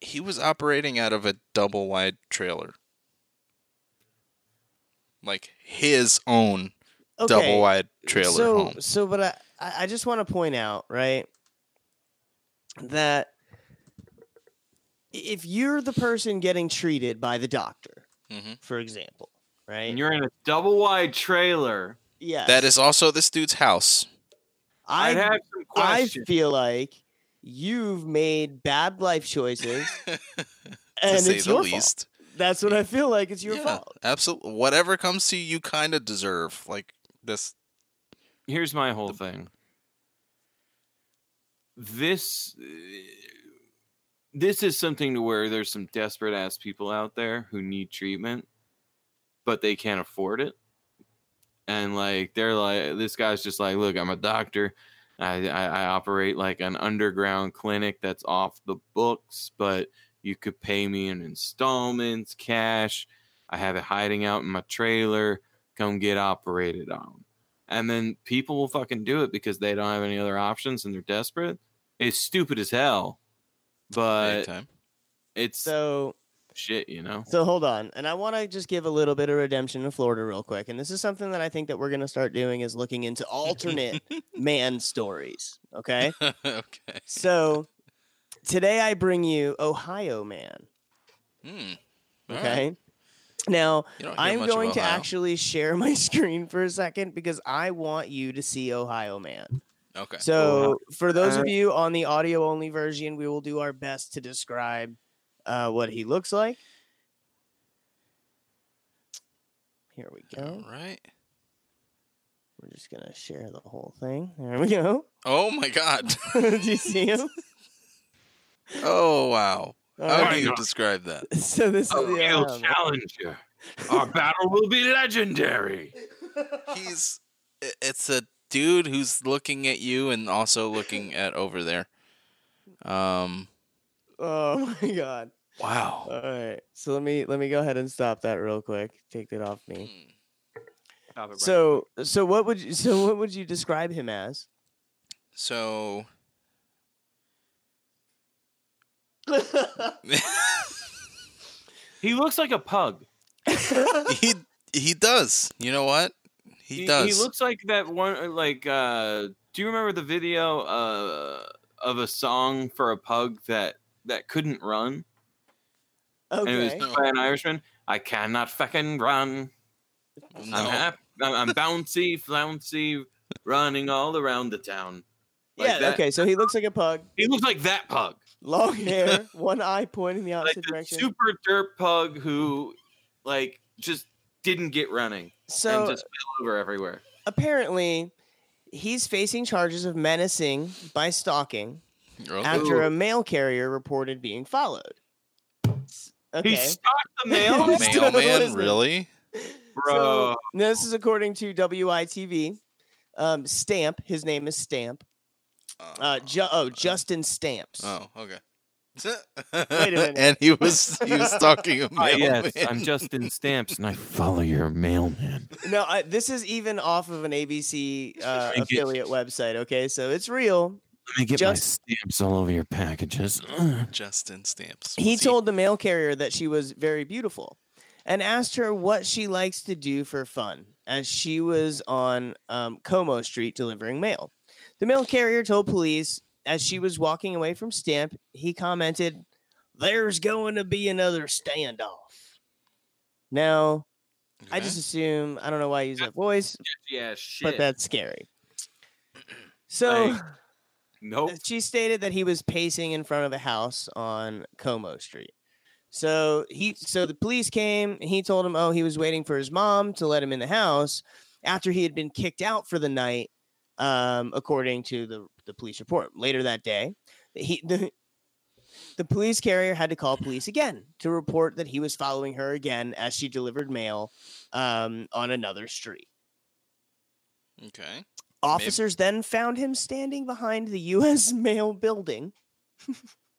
He was operating out of a double wide trailer. Like his own Okay. double wide trailer so, home. So, but I, I I just want to point out, right, that if you're the person getting treated by the doctor, hmm for example, right? and you're in a double wide trailer. yes, That is also this dude's house. I I have some questions. I feel like you've made bad life choices, [laughs] to and say it's the your least. fault. That's what I feel like. It's your yeah, fault. absolutely. Whatever comes to you, you kind of deserve. Like this. Here's my whole thing. This this is something to where there's some desperate ass people out there who need treatment, but they can't afford it. And like they're like, this guy's just like, look, I'm a doctor. I, I, I operate like an underground clinic that's off the books, but you could pay me in installments, cash. I have it hiding out in my trailer. Come get operated on and then people will fucking do it because they don't have any other options and they're desperate. It's stupid as hell, but it's So, shit, you know. so hold on, and I want to just give a little bit of redemption to Florida real quick, and this is something that I think that we're gonna start doing is looking into alternate [laughs] man stories. Okay. [laughs] okay. So today I bring you Ohio Man. Hmm. All right. Okay. Now You don't hear I'm going to actually share my [laughs] screen for a second because I want you to see Ohio Man. Okay. So for those of you on the audio only version, we will do our best to describe uh, what he looks like. Here we go. All right. We're just gonna share the whole thing. There we go. Oh my God. [laughs] do you see him? Oh wow. All How right. do you describe that? [laughs] So this is A the real Ohio challenger. Our [laughs] battle will be legendary. He's it's a dude who's looking at you and also looking at over there. Um Oh [laughs] my god. wow. All right. So let me let me go ahead and stop that real quick. Take that off me. Hmm. So so what would you so what would you describe him as? So [laughs] he looks like a pug. he he does. You know what? He, does. He looks like that one. Like, uh, do you remember the video uh, of a song for a pug that that couldn't run? And it was by an Irishman. I cannot fucking run. no. I'm hap- I'm, I'm bouncy, flouncy, running all around the town. Like yeah, that. okay. So he looks like a pug, He looks like that pug, long [laughs] hair, one eye pointing the like opposite the direction. super dirt pug who, like, just didn't get running so and just fell over everywhere. apparently he's facing charges of menacing by stalking Oh, after a mail carrier reported being followed. Okay. He stalked the [laughs] mail, mailman, really? bro. So, this is according to WITV. Um, Stamp, his name is Stamp. Uh, Ju- oh, Justin Stamps. oh, okay. Wait a minute. [laughs] and he was he was talking a Hi, [laughs] mailman. yes, I'm Justin Stamps, and I follow your mailman. No, I, this is even off of an ABC uh, affiliate website. Okay, so it's real. Let me get Just- my stamps all over your packages. Justin Stamps. He Was told the mail carrier that she was very beautiful, and asked her what she likes to do for fun, as she was on um, Como Street delivering mail. The mail carrier told police as she was walking away from Stamp, he commented, "There's going to be another standoff." Now, I just assume I don't know why I use that voice, Yeah, shit. but that's scary. So Like- nope. she stated that he was pacing in front of a house on Como Street. So he so the police came and he told him oh he was waiting for his mom to let him in the house after he had been kicked out for the night um, according to the, the police report. Later that day, he [laughs] the, the police carrier had to call police again to report that he was following her again as she delivered mail um, on another street. Okay. Officers then found him standing behind the U.S. [laughs] Mail building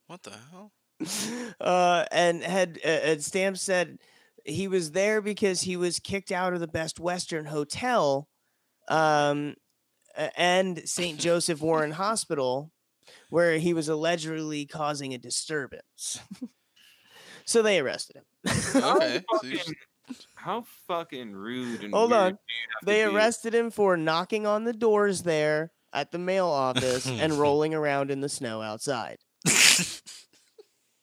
What the hell? [laughs] uh, and had uh, and Stamp said he was there because he was kicked out of the Best Western Hotel, um, and St. [laughs] Joseph Warren Hospital, where he was allegedly causing a disturbance. so they arrested him. Okay. So you fucking, how fucking rude and Hold on. do you have to They arrested him for knocking on the doors there at the mail office and [laughs] rolling around in the snow outside. [laughs]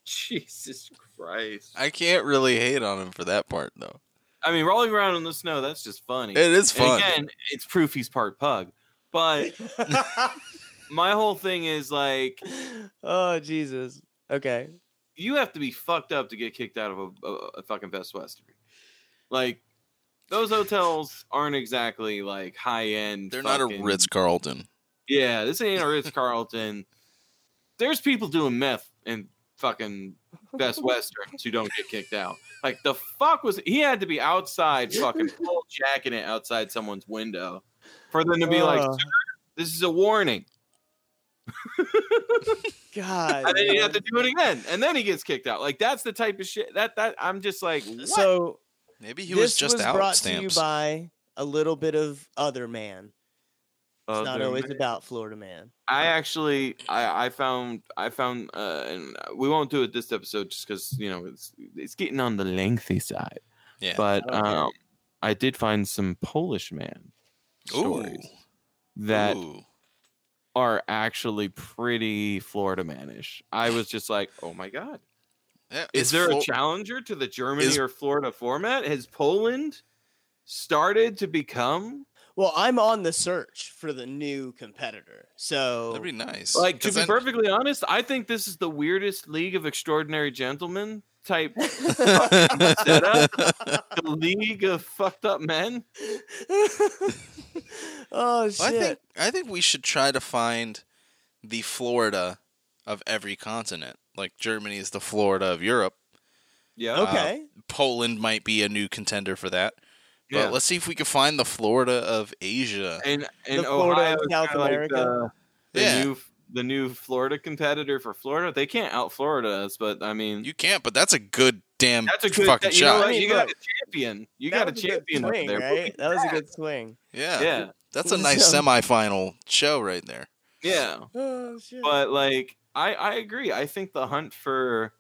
Jesus Christ. I can't really hate on him for that part though. I mean, rolling around in the snow, that's just funny. It is And fun. again, it's proof he's part pug. But [laughs] my whole thing is like, oh Jesus. Okay. you have to be fucked up to get kicked out of a, a, a fucking Best Western. Like, those hotels aren't exactly like high end. They're not a Ritz Carlton. Yeah, this ain't a Ritz [laughs] Carlton. There's people doing meth in fucking Best [laughs] Westerns who don't get kicked out. Like the fuck was he had to be outside fucking [laughs] full jacking it outside someone's window for them to be like, Oh, this is a warning. God. And then he had to do it again. And then he gets kicked out. Like that's the type of shit that that I'm just like what? So Maybe he this was just out brought stamps. to you by a little bit of other man. It's not always man. about Florida man. I actually, I, I found, I found, uh, and we won't do it this episode just because you know it's it's getting on the lengthy side. yeah. But I um, I did find some Polish man Ooh. stories that Ooh. are actually pretty Florida manish. I was just like, oh my god, Yeah, is there Flo- a challenger to the Germany is- or Florida format? Has Poland started to become Well, I'm on the search for the new competitor. So That'd be nice. like to be then- perfectly honest? I think this is the weirdest League of Extraordinary Gentlemen type [laughs] setup. the League of Fucked Up Men. [laughs] oh shit. I think I think we should try to find the Florida of every continent. Like Germany is the Florida of Europe. Yeah. Uh, okay. Poland might be a new contender for that. But Yeah. let's see if we can find the Florida of Asia. and and The Florida Ohio of South kinda like America. the, the Yeah. new the new Florida competitor for Florida. They can't out Florida us, but I mean You can't, but that's a good damn that's a good fucking that- you know shot. what? You got a champion. You That got a was good champion up swing, there. right? That was a good swing. Yeah. Yeah. That's a [laughs] nice semifinal show right there. Yeah. Oh shit. But like I I agree. I think the hunt for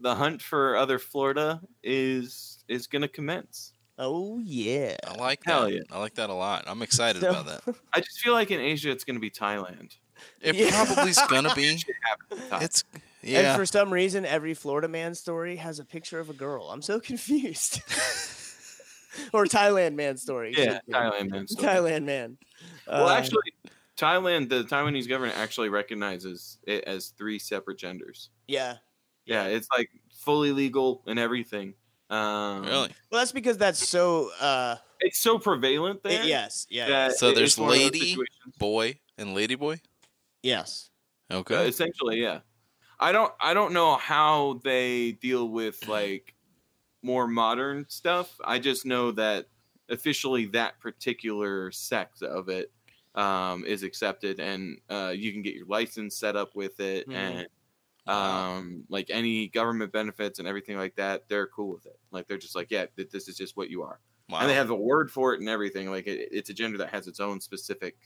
the hunt for other Florida is is going to commence. oh yeah. I like that. Hell yeah. I like that a lot. I'm excited So- about that. [laughs] I just feel like in Asia it's going to be Thailand. It Yeah. probably's gonna [laughs] be. Thailand. It's And yeah. for some reason, every Florida man story has a picture of a girl. I'm so confused. [laughs] or Thailand man story. yeah. Thailand man. story. Thailand man. Well, Uh, actually, Thailand, the Taiwanese government actually recognizes it as three separate genders. yeah. Yeah, it's like fully legal and everything. Um, really. Well, that's because that's so. Uh, It's so prevalent i- there. yes. Yeah. So there's it's one of those lady- Boy and lady boy. Yes. Uh, Okay. essentially, yeah. I don't. I don't know how they deal with like more modern stuff. I just know that officially that particular sect of it um, is accepted, and uh, you can get your license set up with it, Mhm. and um, like any government benefits and everything like that. They're cool with it. Like they're just like, yeah, th- this is just what you are, Wow. and they have a word for it and everything. Like it, it's a gender that has its own specific.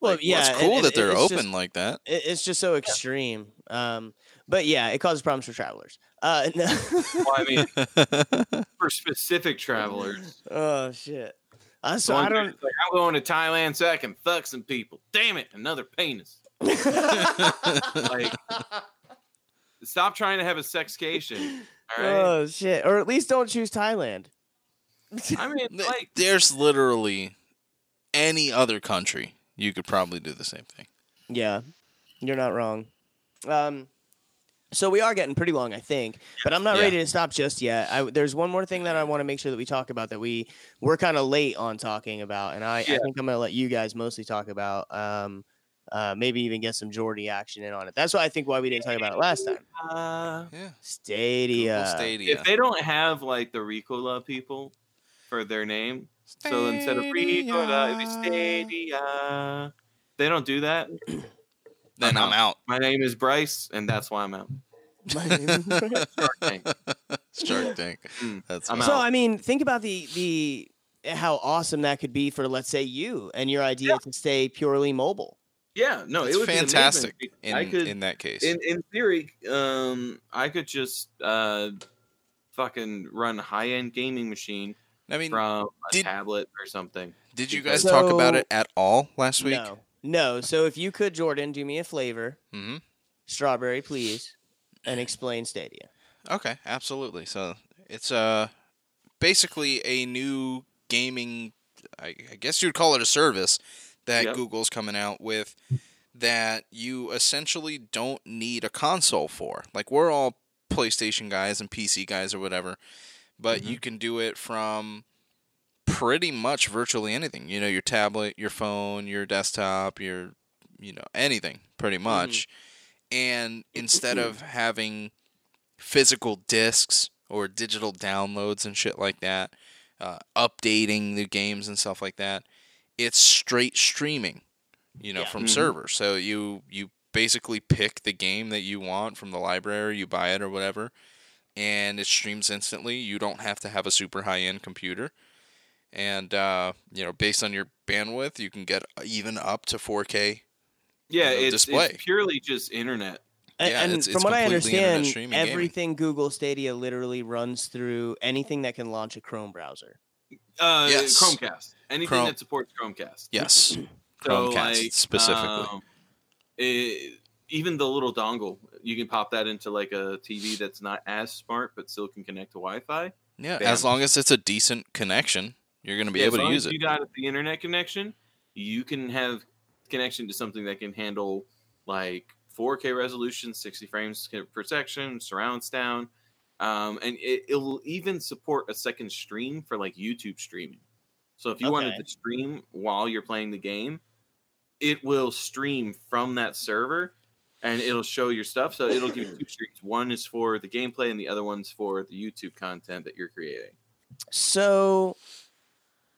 Well, Like, yeah. Well, it's cool and that they're open just- like that. it- it's just so extreme. Um, but yeah, it causes problems for travelers. Uh, no. [laughs] Well, I mean, [laughs] for specific travelers. oh shit. Uh, So so I don't. Like, I'm going to Thailand so I can fuck some people. Damn it, another penis. [laughs] Like, stop trying to have a sexcation. All right. Oh shit! Or at least don't choose Thailand. I mean, like, There's literally any other country you could probably do the same thing. Yeah, you're not wrong. Um, so we are getting pretty long, I think, but I'm not Yeah. ready to stop just yet. I, there's one more thing that I want to make sure that we talk about that we we're kind of late on talking about, and I, I think I'm gonna let you guys mostly talk about. Um, uh, maybe even get some Jordy action in on it. That's why I think why we didn't talk about it last time. uh, Yeah. Stadia. Google Stadia. if they don't have like the Ricola people for their name, so instead of Ricola, it'd be Stadia. They don't do that. [clears throat] then I'm out. My name is Bryce, and that's why I'm out. [laughs] Shark Tank. Shark Tank. [laughs] Mm, That's I'm so out. I mean, think about the the how awesome that could be for let's say you and your idea Yeah. to stay purely mobile. Yeah, no, It's it would fantastic Be in. I could, in that case. in in theory, um, I could just uh, fucking run high end gaming machine I mean, from a did- tablet or something. did you because- guys talk about it at all last week? No, no. So if you could, Jordan, do me a flavor, hmm strawberry, please, and explain Stadia. Okay, absolutely. So it's uh basically a new gaming. I, I guess you'd call it a service that Yep. Google's coming out with that you essentially don't need a console for. Like we're all PlayStation guys and PC guys or whatever, but Mm-hmm. you can do it from pretty much virtually anything. You know, your tablet, your phone, your desktop, your you know anything pretty much. And instead of having physical discs or digital downloads and shit like that, uh, updating the games and stuff like that. It's straight streaming, you know, Yeah. from Mhm. servers. So you you basically pick the game that you want from the library, you buy it or whatever, and it streams instantly. You don't have to have a super high end computer. And uh, you know, based on your bandwidth, you can get even up to 4K. Yeah, you know, it's, display. it's purely just internet. A- Yeah, and it's- from it's what I understand, streaming gaming. everything Google Stadia literally runs through anything that can launch a Chrome browser. Uh, Yes. Chromecast. Anything Chrome- that supports Chromecast. Yes, [clears throat] So, Chromecast like, specifically. um, it- even the little dongle, you can pop that into like a TV that's not as smart, but still can connect to Wi-Fi. yeah, bam. as long as it's a decent connection, you're going to be Yeah, able as to use as it. You got the internet connection. You can have connection to something that can handle like 4K resolution, 60 frames per section, surround sound, um, and it, it'll even support a second stream for like YouTube streaming. So if you wanted to stream while you're playing the game, it will stream from that server and it'll show your stuff. So it'll give you two streams. One is for the gameplay, and the other one's for the YouTube content that you're creating. So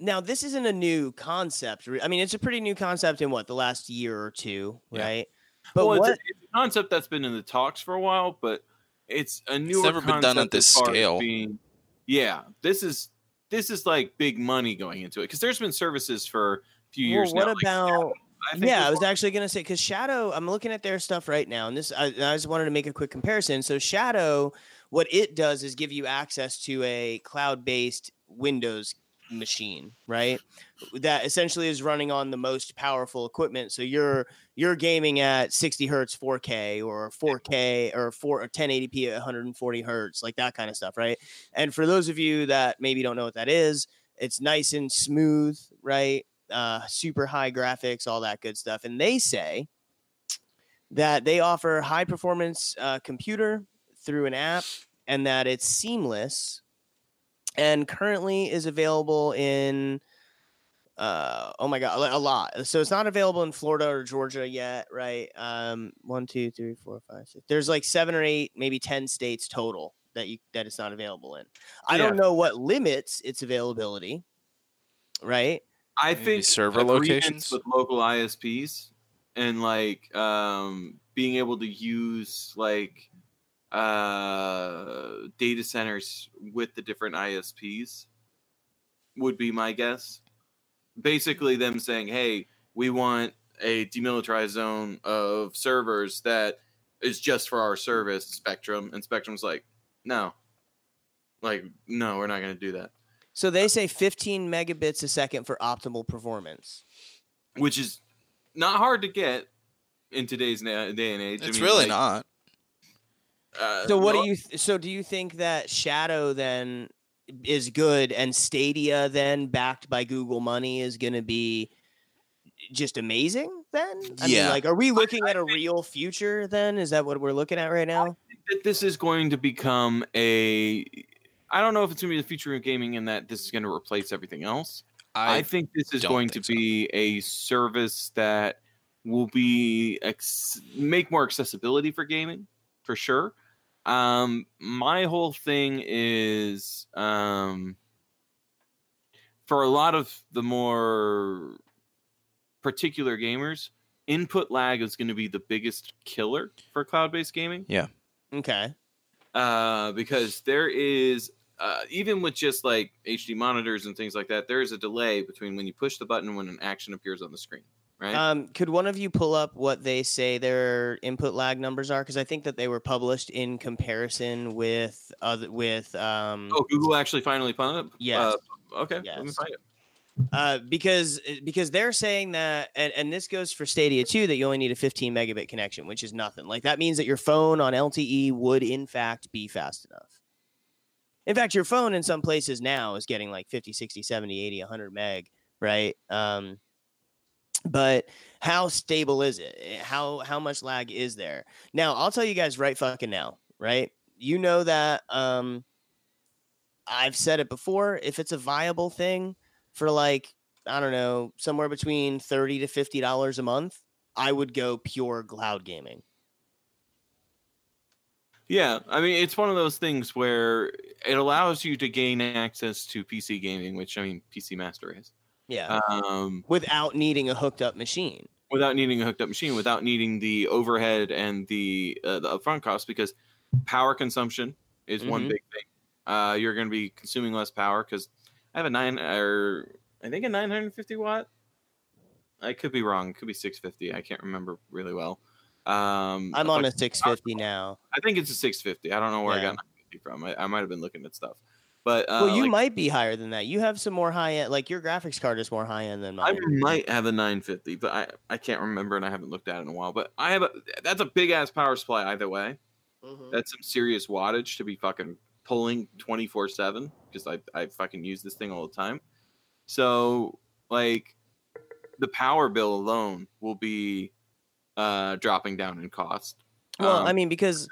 now this isn't a new concept. I mean, it's a pretty new concept in what the last year or two, Yeah. right? But well, what? It's, a, it's a concept that's been in the talks for a while, but it's a newer. never been done at this scale. Being, yeah, this is this is like big money going into it because there's been services for a few well, years what now. like about? I yeah, I was was actually gonna say because Shadow. I'm looking at their stuff right now, and this I, I just wanted to make a quick comparison. So Shadow, what it does is give you access to a cloud-based Windows machine, right? That essentially is running on the most powerful equipment. So you're you're gaming at 60 hertz 4K or 4K or 4 or 1080p at 140 hertz, like that kind of stuff, right? And for those of you that maybe don't know what that is, it's nice and smooth, right? Uh, super high graphics, all that good stuff. And they say that they offer high performance uh, computer through an app and that it's seamless and currently is available in uh oh my god a a lot. So it's not available in florida or georgia yet right? Um one two three four five six there's like seven or eight maybe ten states total that you that it's not available in. I don't know what limits its availability right? I Maybe think server locations? with local ISPs and like um, being able to use like uh, data centers with the different ISPs would be my guess. Basically, them saying, "Hey, we want a demilitarized zone of servers that is just for our service, Spectrum," and Spectrum's like, "No, like, no, we're not going to do that." so they say 15 megabits a second for optimal performance which is not hard to get in today's na- day and age. I It's mean, really like, not. Uh, So what no- do you? Th- so do you think that Shadow then is good and Stadia then backed by Google money is going to be just amazing then? I Yeah. mean like are we looking at a real future then? Is that what we're looking at right now? that this is going to become a I don't know if it's going to be the future of gaming and that this is going to replace everything else. I, I, think this is going to so. be a service that will be ex- make more accessibility for gaming for sure. Um, my whole thing is um, for a lot of the more particular gamers, input lag is going to be the biggest killer for cloud-based gaming Yeah. Okay. uh, because there is uh, even with just like HD monitors and things like that, there is a delay between when you push the button and when an action appears on the screen. Right? Um, could one of you pull up what they say their input lag numbers are? Because I think that they were published in comparison with other with um, oh, Google actually finally found it. Yes. Uh, okay. Let me find it. uh, because because they're saying that, and, and this goes for Stadia too, that you only need a 15 megabit connection, which is nothing. Like that means that your phone on LTE would in fact be fast enough. In fact, your phone in some places now is getting like 50, 60, 70, 80, 100 meg, right? Um, but how stable is it? Eh, How how much lag is there? Now, I'll tell you guys right fucking now, right? You know that um I've said it before, if it's a viable thing for like I don't know, somewhere between 30 to 50 dollars a month, I would go pure cloud gaming. Yeah, I mean it's one of those things where it allows you to gain access to PC gaming, which I mean PC Master Race, Yeah. um, without needing a hooked up machine. without needing a hooked up machine, without needing the overhead and the uh, the upfront costs, because power consumption is one Mhm. big thing. Uh, you're going to be consuming less power because I have a nine or I think a 950 watt. I could be wrong. It could be 650. I can't remember really well. Um, I'm on a 650 now. I think it's a 650. I don't know where I got 950 from. I, I might have been looking at stuff, but uh, well, you like, might be higher than that. You have some more high end, like your graphics card is more high end than mine. I might have a 950, but I, I can't remember and I haven't looked at it in a while. But I have a that's a big ass power supply either way. Mhm. That's some serious wattage to be fucking pulling 24 seven because I I fucking use this thing all the time. So like the power bill alone will be uh dropping down in cost. Well, Um, I mean, because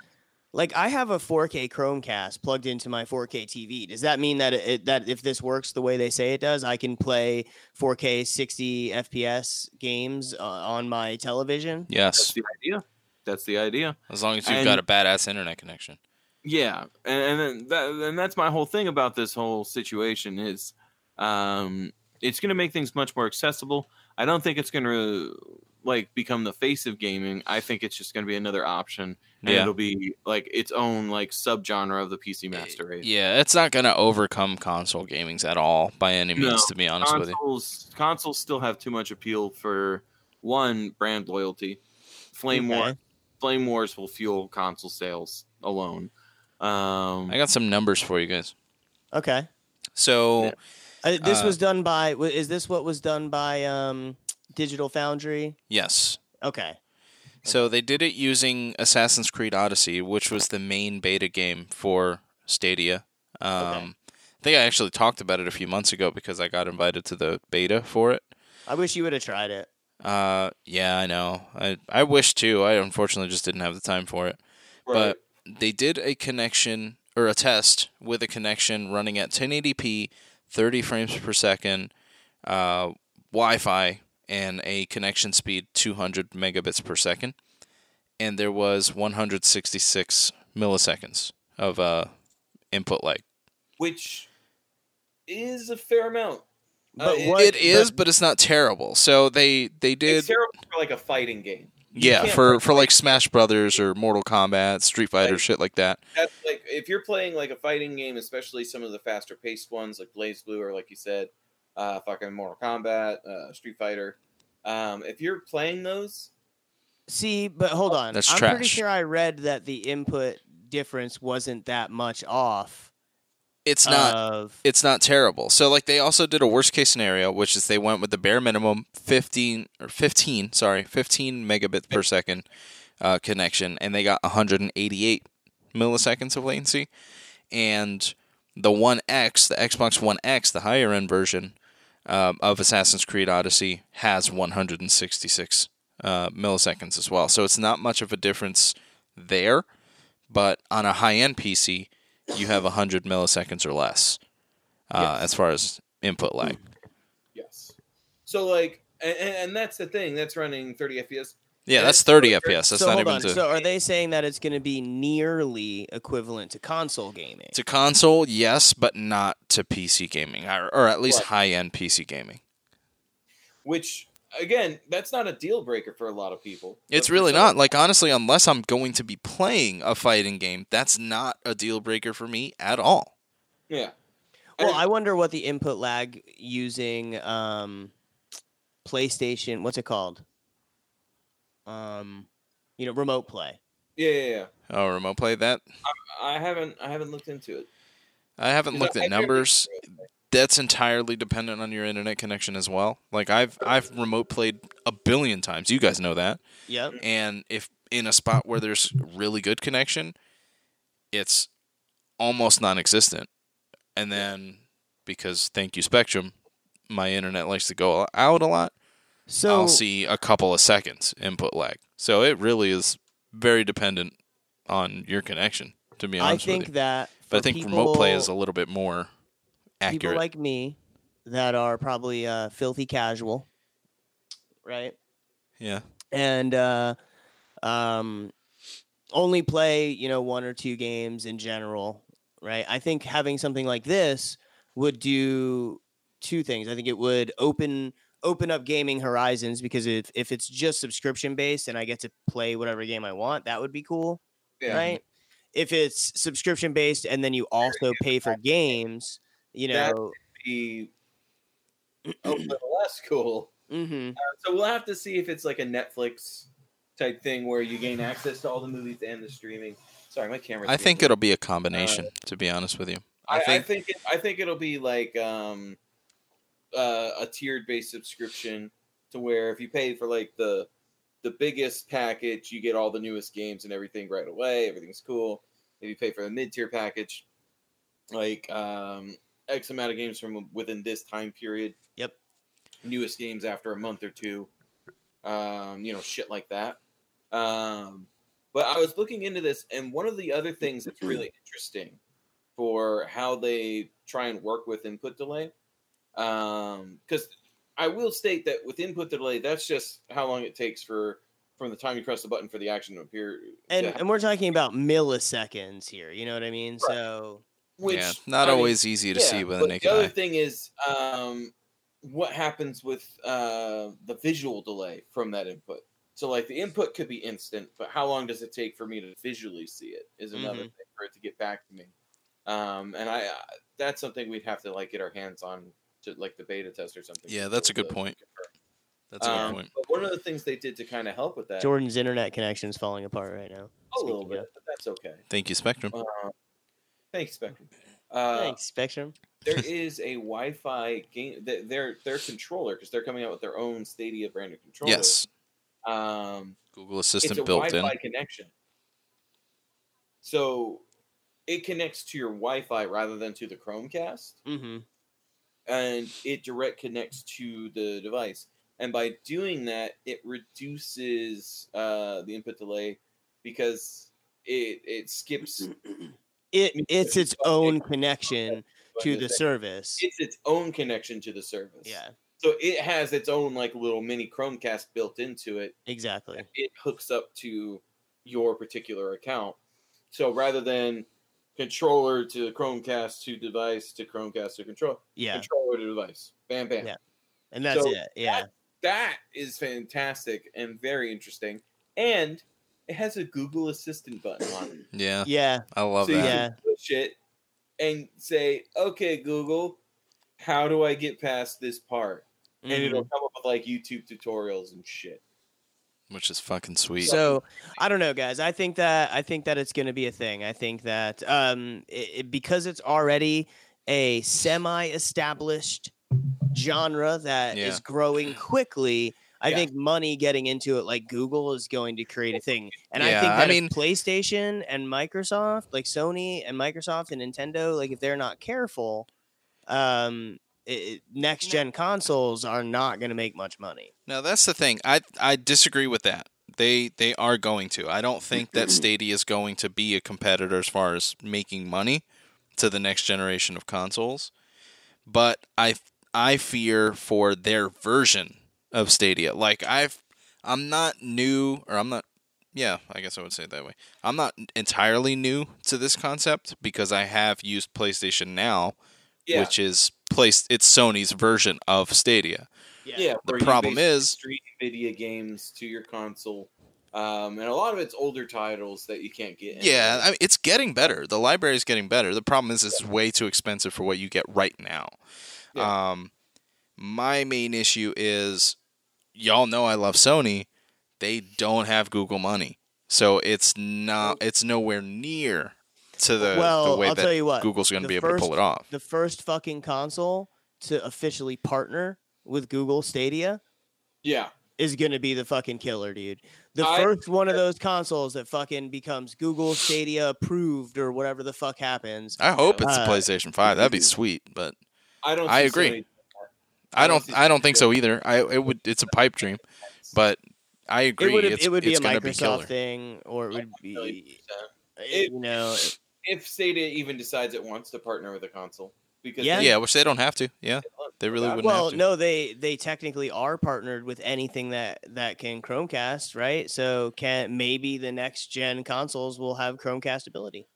like I have a 4K Chromecast plugged into my 4K TV. Does that mean that it, that if this works the way they say it does, I can play 4K 60 FPS games uh, on my television? that's yes, the idea. That's the idea. as long as you've got a badass internet connection. Yeah, and, and that, and that's my whole thing about this whole situation is, um, it's going to make things much more accessible. I don't think it's going to like become the face of gaming. I think it's just going to be another option, and Yeah. it'll be like its own like subgenre of the PC Master Race. Yeah, it's not gonna overcome console gamings at all by any means. No, to be honest with you, consoles consoles still have too much appeal for one brand loyalty. Flame War Flame Wars will fuel console sales alone. Um, I got some numbers for you guys. Okay. So Yeah. Uh, this Uh, was done by. Is this what was done by um, Digital Foundry? yes, Okay. so they did it using Assassin's Creed Odyssey, which was the main beta game for Stadia. Um, I think I actually talked about it a few months ago because I got invited to the beta for it. I wish you would have tried it. Uh, yeah, I know. I I wish too. I unfortunately just didn't have the time for it. Right. But they did a connection or a test with a connection running at 1080p, 30 frames per second, uh, Wi-Fi, and a connection speed 200 megabits per second, and there was 166 milliseconds of uh, input lag. which is a fair amount. But Uh, what- it is, but it's not terrible. So they they did It's terrible for like a fighting game. You yeah for for like Smash Brothers or Mortal Kombat, Street Fighter, Like- shit like that. That's like if you're playing like a fighting game, especially some of the faster paced ones like BlazBlue or like you said, uh, fucking Mortal Kombat, uh, Street Fighter. Um, if you're playing those, See, but hold on. That's I'm pretty sure I read that the input difference wasn't that much off. It's not Of, it's not terrible. So like they also did a worst case scenario, which is they went with the bare minimum 15 or 15, sorry, 15 megabits per second uh, connection, and they got 188 milliseconds of latency. And the One X, the Xbox One X, the higher end version um, of Assassin's Creed Odyssey, has 166 uh, milliseconds as well. So it's not much of a difference there, but on a high end PC, you have 100 milliseconds or less uh, Yes. as far as input lag. Yes. So like, and, and that's the thing. That's running 30 FPS. Yeah, that's 30 FPS. That's so not hold even on. to, So are they saying that it's going to be nearly equivalent to console gaming? to console, yes, but not to PC gaming, or, or at least high end PC gaming. Which again, that's not a deal breaker for a lot of people. It's really some- not. Like honestly, unless I'm going to be playing a fighting game, that's not a deal breaker for me at all. Yeah. Well, And- I wonder what the input lag using um, PlayStation. What's it called? Um, you know, remote play. Yeah, yeah, yeah. Oh, remote play that? I haven't, I haven't looked into it. I haven't looked I- at I've numbers. used remote play. That's entirely dependent on your internet connection as well. Like I've I've remote played a billion times. You guys know that. Yep. And if in a spot where there's really good connection, it's almost non-existent. And then because thank you Spectrum, my internet likes to go out a lot. So I'll see a couple of seconds input lag. So it really is very dependent on your connection, to be honest, I think with you. that. But I think remote play is a little bit more accurate. people like me that are probably uh, filthy casual, right? yeah. And uh, um, only play you know one or two games in general, right? I think having something like this would do two things. I think it would open open up gaming horizons because if if it's just subscription based and I get to play whatever game I want, that would be cool, Yeah. right? If it's subscription based and then you also pay for games, you That- know, Be a little less cool. [clears throat] hmm So we'll have to see if it's like a Netflix type thing where you gain access to all the movies and the streaming. Sorry, my camera. I think it'll be a combination, to be honest with you. I, I I think think it, I think it'll be like um, uh, a tiered based subscription to where if you pay for like the the biggest package, you get all the newest games and everything right away. Everything's cool. If you pay for the mid tier package, like um, X amount of games from within this time period. Yep. Newest games after a month or two. Um, you know, shit like that. Um, but I was looking into this, and one of the other things that's really interesting for how they try and work with input delay, because I will state that with input delay, that's just how long it takes for from the time you press the button for the action to appear. and to and we're talking about milliseconds here. You know what I mean? Right. So which yeah, not I mean, always easy to see with a but naked the other eye. thing is, um, what happens with uh, the visual delay from that input? So, like, the input could be instant, but how long does it take for me to visually see it? Is another Mhm. thing for it to get back to me. Um, and I, uh, that's something we'd have to like get our hands on to like the beta test or something. Yeah, that's a good point. confirm. That's a good Um, point. But one of the things they did to kind of help with that, Jordan's internet connection is falling apart right now. a little speaking bit, but that's okay. Thank you, Spectrum. Uh, thanks, Spectrum. Uh, Thanks, Spectrum. there is a Wi-Fi game. th- Their their controller because they're coming out with their own Stadia branded controller. Yes, Um, Google it's Assistant a built Wi-Fi in. connection, so it connects to your Wi-Fi rather than to the Chromecast, Mm-hmm. And it direct connects to the device. And by doing that, it reduces uh, the input delay because it it skips [clears throat] It it's its own connection to the service. it's its own connection to the service. Yeah, So it has its own like little mini Chromecast built into it. exactly. It hooks up to your particular account. So rather than controller to Chromecast to device to Chromecast to control Yeah, controller to device. Bam bam. Yeah. and that's So it. Yeah, That is fantastic and very interesting. And it has a Google Assistant button on it. Yeah, yeah, I love so you that. Yeah. can push it and say, "Okay, Google, how do I get past this part?" And it'll mhm. come up with like YouTube tutorials and shit. Which is fucking sweet. So I don't know, guys. I think that I think that it's going to be a thing. I think that um, it, it- because it's already a semi-established genre that is Yeah. growing quickly. I Yeah. think money getting into it, like Google, is going to create a thing. And I Yeah, think I that if mean- PlayStation and Microsoft, like Sony and Microsoft and Nintendo, like if they're not careful, um, it, next gen consoles are not going to make much money. Now that's the thing. I I disagree with that. They they are going to. I don't think that [clears throat] Stadia is going to be a competitor as far as making money to the next generation of consoles. But I I fear for their version of Stadia. Like I've I'm not new or I'm not yeah, I guess I would say it that way. I'm not entirely new to this concept because I have used PlayStation Now, Yeah, which is place it's Sony's version of Stadia. yeah. The problem is- stream video games to your console, um, and a lot of it's older titles that you can't get. Yeah. I mean, it's getting better. The library is getting better. The problem is it's way too expensive for what you get right now. Yeah. Um, my main issue is y'all know I love Sony. They don't have Google money, so it's not. It's nowhere near to the, well, the way I'll that tell you what. Google's going to be able to pull it off. The first fucking console to officially partner with Google Stadia yeah. is going to be the fucking killer, dude. The I- first one of those consoles that fucking becomes Google Stadia approved or whatever the fuck happens. I hope it's the Uh, PlayStation Five. That'd be sweet, but I don't. I agree. Sony- I don't don't. I don't think so either. I it would. It's a pipe dream, but I It agree. would it's, it would be it's a gonna be Microsoft thing or it would be percent. you know If Stadia even decides it wants to partner with a console, because Yeah. they- Yeah, which they don't have to. Yeah, they really wouldn't well have to. no they they technically are partnered with anything that that can Chromecast, right? So can maybe the next gen consoles will have Chromecast ability.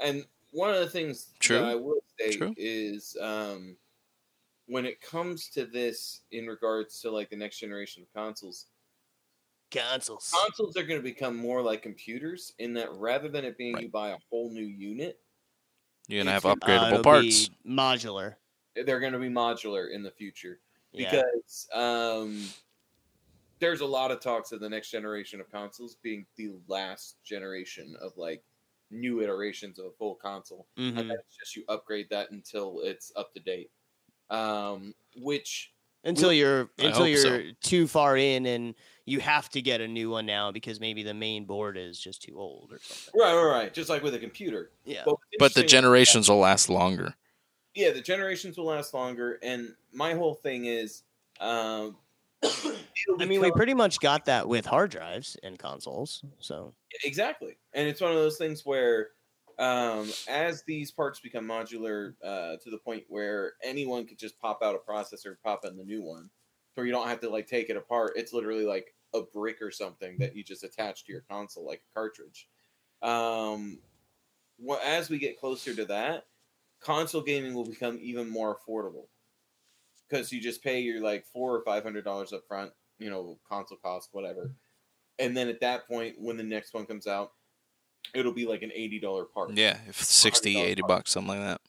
And one of the things True. that I will say True. is um, when it comes to this in regards to like the next generation of consoles, Consoles. consoles are going to become more like computers in that rather than it being Right. you buy a whole new unit, You're gonna have Uh, Uh, upgradable parts. be modular. they're going to be modular in the future. Yeah. because um, there's a lot of talks of the next generation of consoles being the last generation of like new iterations of a full console, Mhm. and then it's just you upgrade that until it's up to date. Um, which Until you're I until you're too far in and you have to get a new one now because maybe the main board is just too old or something. right, right, right, just like with a computer. Yeah. what's But the interesting- generations will last longer. yeah, the generations will last longer, and my whole thing is, um, [coughs] I mean, we pretty much got that with hard drives and consoles. So Exactly. And it's one of those things where um, as these parts become modular uh, to the point where anyone could just pop out a processor, pop in the new one, where you don't have to like take it apart. It's literally like a brick or something that you just attach to your console like a cartridge. Um, wha- as we get closer to that, console gaming will become even more affordable because you just pay your like four or five hundred dollars up front, you know, console cost, whatever. And then at that point, when the next one comes out, it'll be like an eighty dollar part. Yeah, if 60, $100 80 bucks, something like that.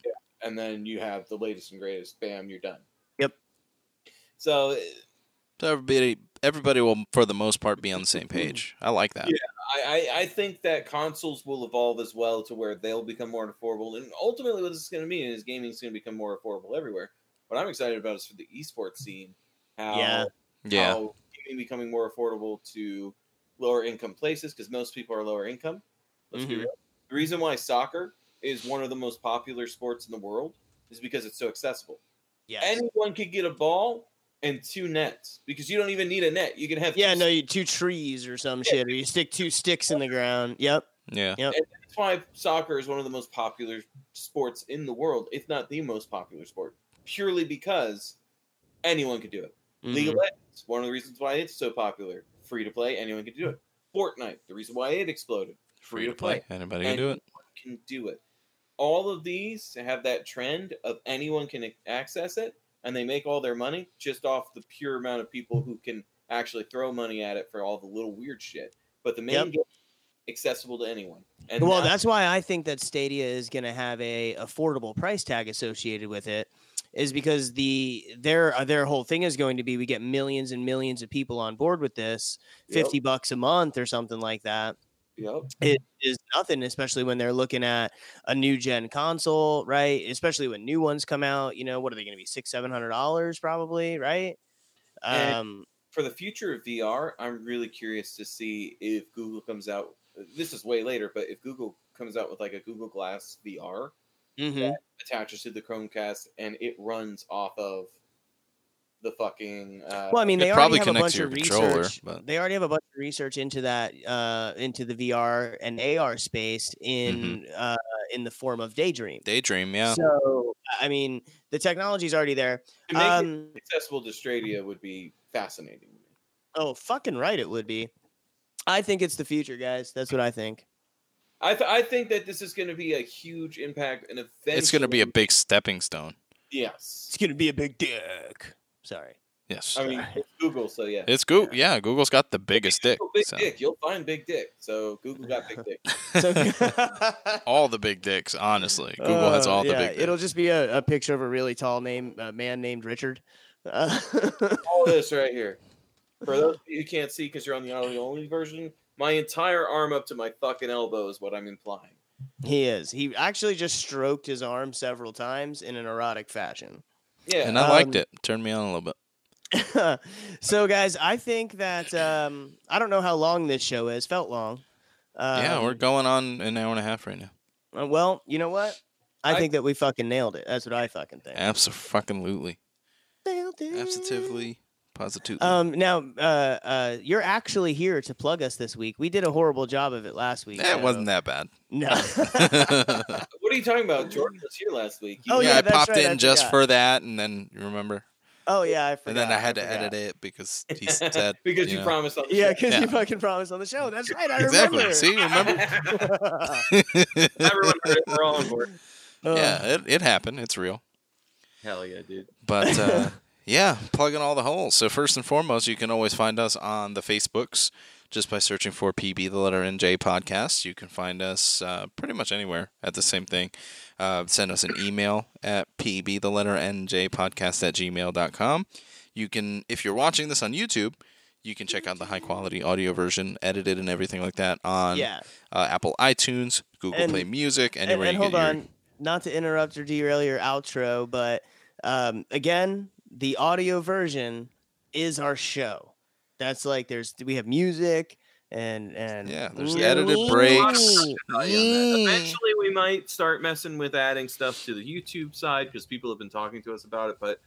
And then you have the latest and greatest. Bam, you're done. Yep. So So everybody, everybody will, for the most part, be on the same page. I like that. Yeah. I, I, I think that consoles will evolve as well to where they'll become more affordable. And ultimately, what this is going to mean is gaming is going to become more affordable everywhere. What I'm excited about is for the esports scene. How Yeah. Yeah, how gaming becoming more affordable to lower income places because most people are lower income. Let's be Mhm. real. The reason why soccer is one of the most popular sports in the world is because it's so accessible. yeah, Anyone could get a ball and two nets because you don't even need a net. You can have yeah, no, you two trees or some shit, or you stick two sticks in the ground. Yep. yeah. That's why soccer is one of the most popular sports in the world, if not the most popular sport, purely because anyone could do it. Mm-hmm. League of. Legends, one of the reasons why it's so popular, free to play, anyone can do it. Fortnite, the reason why it exploded, Free to play. Anybody can do it. Can do it. All of these have that trend of anyone can access it, and they make all their money just off the pure amount of people who can actually throw money at it for all the little weird shit. But the main Yep. game accessible to anyone. And well, that's that's why I think that Stadia is going to have a affordable price tag associated with it, is because the their uh, their whole thing is going to be we get millions and millions of people on board with this, Yep. fifty bucks a month or something like that. Yep. It is nothing, especially when they're looking at a new gen console, right? Especially when new ones come out. You know, what are they going to be six, seven hundred dollars probably, right? And- Um, for the future of VR, I'm really curious to see if Google comes out. This is way later, but if Google comes out with like a Google Glass VR Mm-hmm. attaches to the Chromecast and it runs off of the fucking. Uh, Well, I mean, It they probably already have a bunch to of your controller, research. but- They already have a bunch of research into that, uh, into the VR and AR space in uh, in the form of Daydream. Daydream, yeah. So, I mean, the technology's already there. Um, accessible to Stadia would be fascinating. oh, fucking right, it would be. I think it's the future, guys. That's what I think. I th- I think that this is going to be a huge impact, and eventually It's going to be a big stepping stone. yes. It's gonna be a big dick. Sorry. Yes. I mean, it's Google, so yeah. It's Google. Yeah, Google's got the biggest dick. Big so. dick. You'll find big dick. So Google got big dick. [laughs] So, [laughs] All the big dicks, honestly. Google has Uh, all the big dicks. It'll just be a, a picture of a really tall name uh, man named Richard. Uh, [laughs] All this right here. For those of you who can't see because you're on the audio only version, my entire arm up to my fucking elbow is what I'm implying. he is. He actually just stroked his arm several times in an erotic fashion. Yeah. and I liked um, it. Turned me on a little bit. [laughs] so, guys, I think that um, I don't know how long this show is. Felt long. Um, yeah, we're going on an hour and a half right now. uh, well, you know what? I, I- think that we fucking nailed it. That's what I fucking think. Absolutely. Nailed it. Absolutely. Positively. Um, now, uh, uh, you're actually here to plug us this week. We did a horrible job of it last week. that so- wasn't that bad. No. [laughs] [laughs] What are you talking about? Jordan was here last week. Oh, yeah, yeah, I popped right, I in just forgot. for that, and then you remember, oh yeah, I forgot. and then I had to forgot. edit it because [laughs] he said because you, know. promised on the Yeah, show. because Yeah. you fucking promised on the show. That's right. I exactly. remember. See, remember? Everyone heard it. We're all on board. Yeah, it, it happened. It's real. Hell yeah, dude. But uh, yeah, plugging all the holes. So first and foremost, you can always find us on the Facebooks just by searching for PB the letter NJ podcast. You can find us uh, pretty much anywhere at the same thing. Uh, send us an email at PB the letter NJ podcast at gmail.com. You can, if you're watching this on YouTube, you can check out the high quality audio version, edited and everything like that on Yeah. uh, Apple iTunes, Google And- Play Music, And, anywhere and you hold get your on, not to interrupt or derail your outro, but um, again, the audio version is our show. That's like there's we have music and and Yeah, there's the edited breaks. Eventually, we might start messing with adding stuff to the YouTube side because people have been talking to us about it. But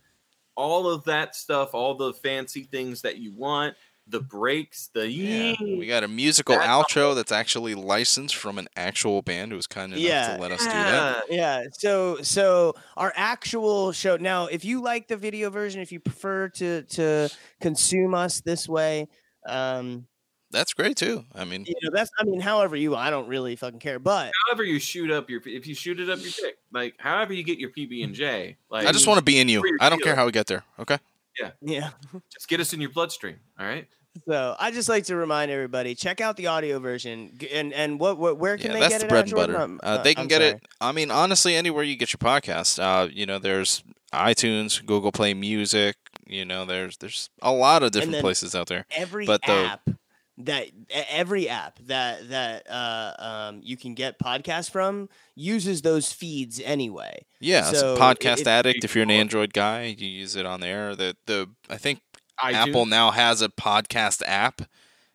all of that stuff, all the fancy things that you want, the breaks, the Yeah, we got a musical That's outro that's actually licensed from an actual band who was kind enough Yeah. to let us do that. Yeah. So so our actual show now, if you like the video version, if you prefer to to consume us this way, um, That's great too. I mean, you know, that's I mean, however you I don't really fucking care. But However, you shoot up your if you shoot it up your dick, like however you get your PB and J, like I just want to be in you. I don't feel care how we get there. Okay. Yeah. Yeah. just get us in your bloodstream. All right. So I just like to remind everybody, check out the audio version, and and what, what where can Yeah, they that's get the it? bread and butter. Um, Uh, they can I'm get sorry. it. I mean, honestly, anywhere you get your podcast. Uh, you know, there's iTunes, Google Play Music. You know, there's there's a lot of different places out there. every but the- app that e- every app that that uh, um, you can get podcasts from uses those feeds anyway. Yeah, it's So, Podcast if- Addict. If you're an Android guy, you use it on there. The the I think iTunes. Apple now has a podcast app.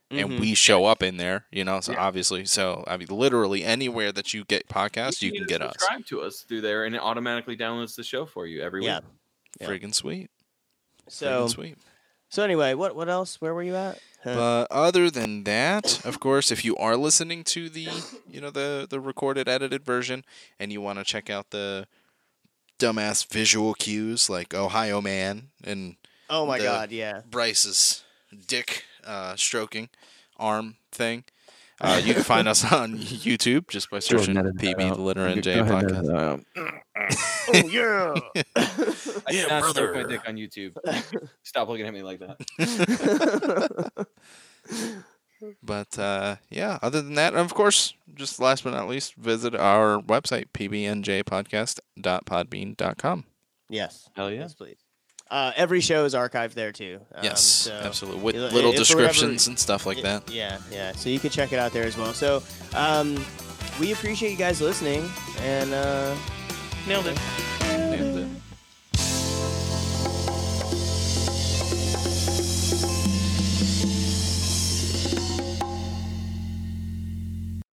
and Mhm. we show up in there, you know. So Yeah. obviously, so I mean, literally anywhere that you get podcasts, you can just get us. subscribe to us through there, and it automatically downloads the show for you every Yeah. week. Yeah. Friggin' sweet, So friggin' sweet. so anyway, what what else? Where were you at? Huh. But other than that, of course, if you are listening to the, you know, the the recorded edited version, and you want to check out the dumbass visual cues like Ohio Man and oh my the- god, yeah. Bryce's dick uh, stroking arm thing. Uh, you can find us [laughs] on YouTube just by searching PB the letter NJ podcast. [laughs] Oh yeah. I [laughs] Yeah, did not stroke my dick on YouTube. Stop looking at me like that. But uh, yeah, other than that, of course, just last but not least, visit our website pbnjpodcast.podbean.com. yes. Hell yeah. Yes, please. Uh, every show is archived there too. Um, yes, so- absolutely, with you know, little if for whatever- descriptions and stuff like Y- that. Yeah, yeah. So you can check it out there as well. So um, we appreciate you guys listening, and uh, Nailed it.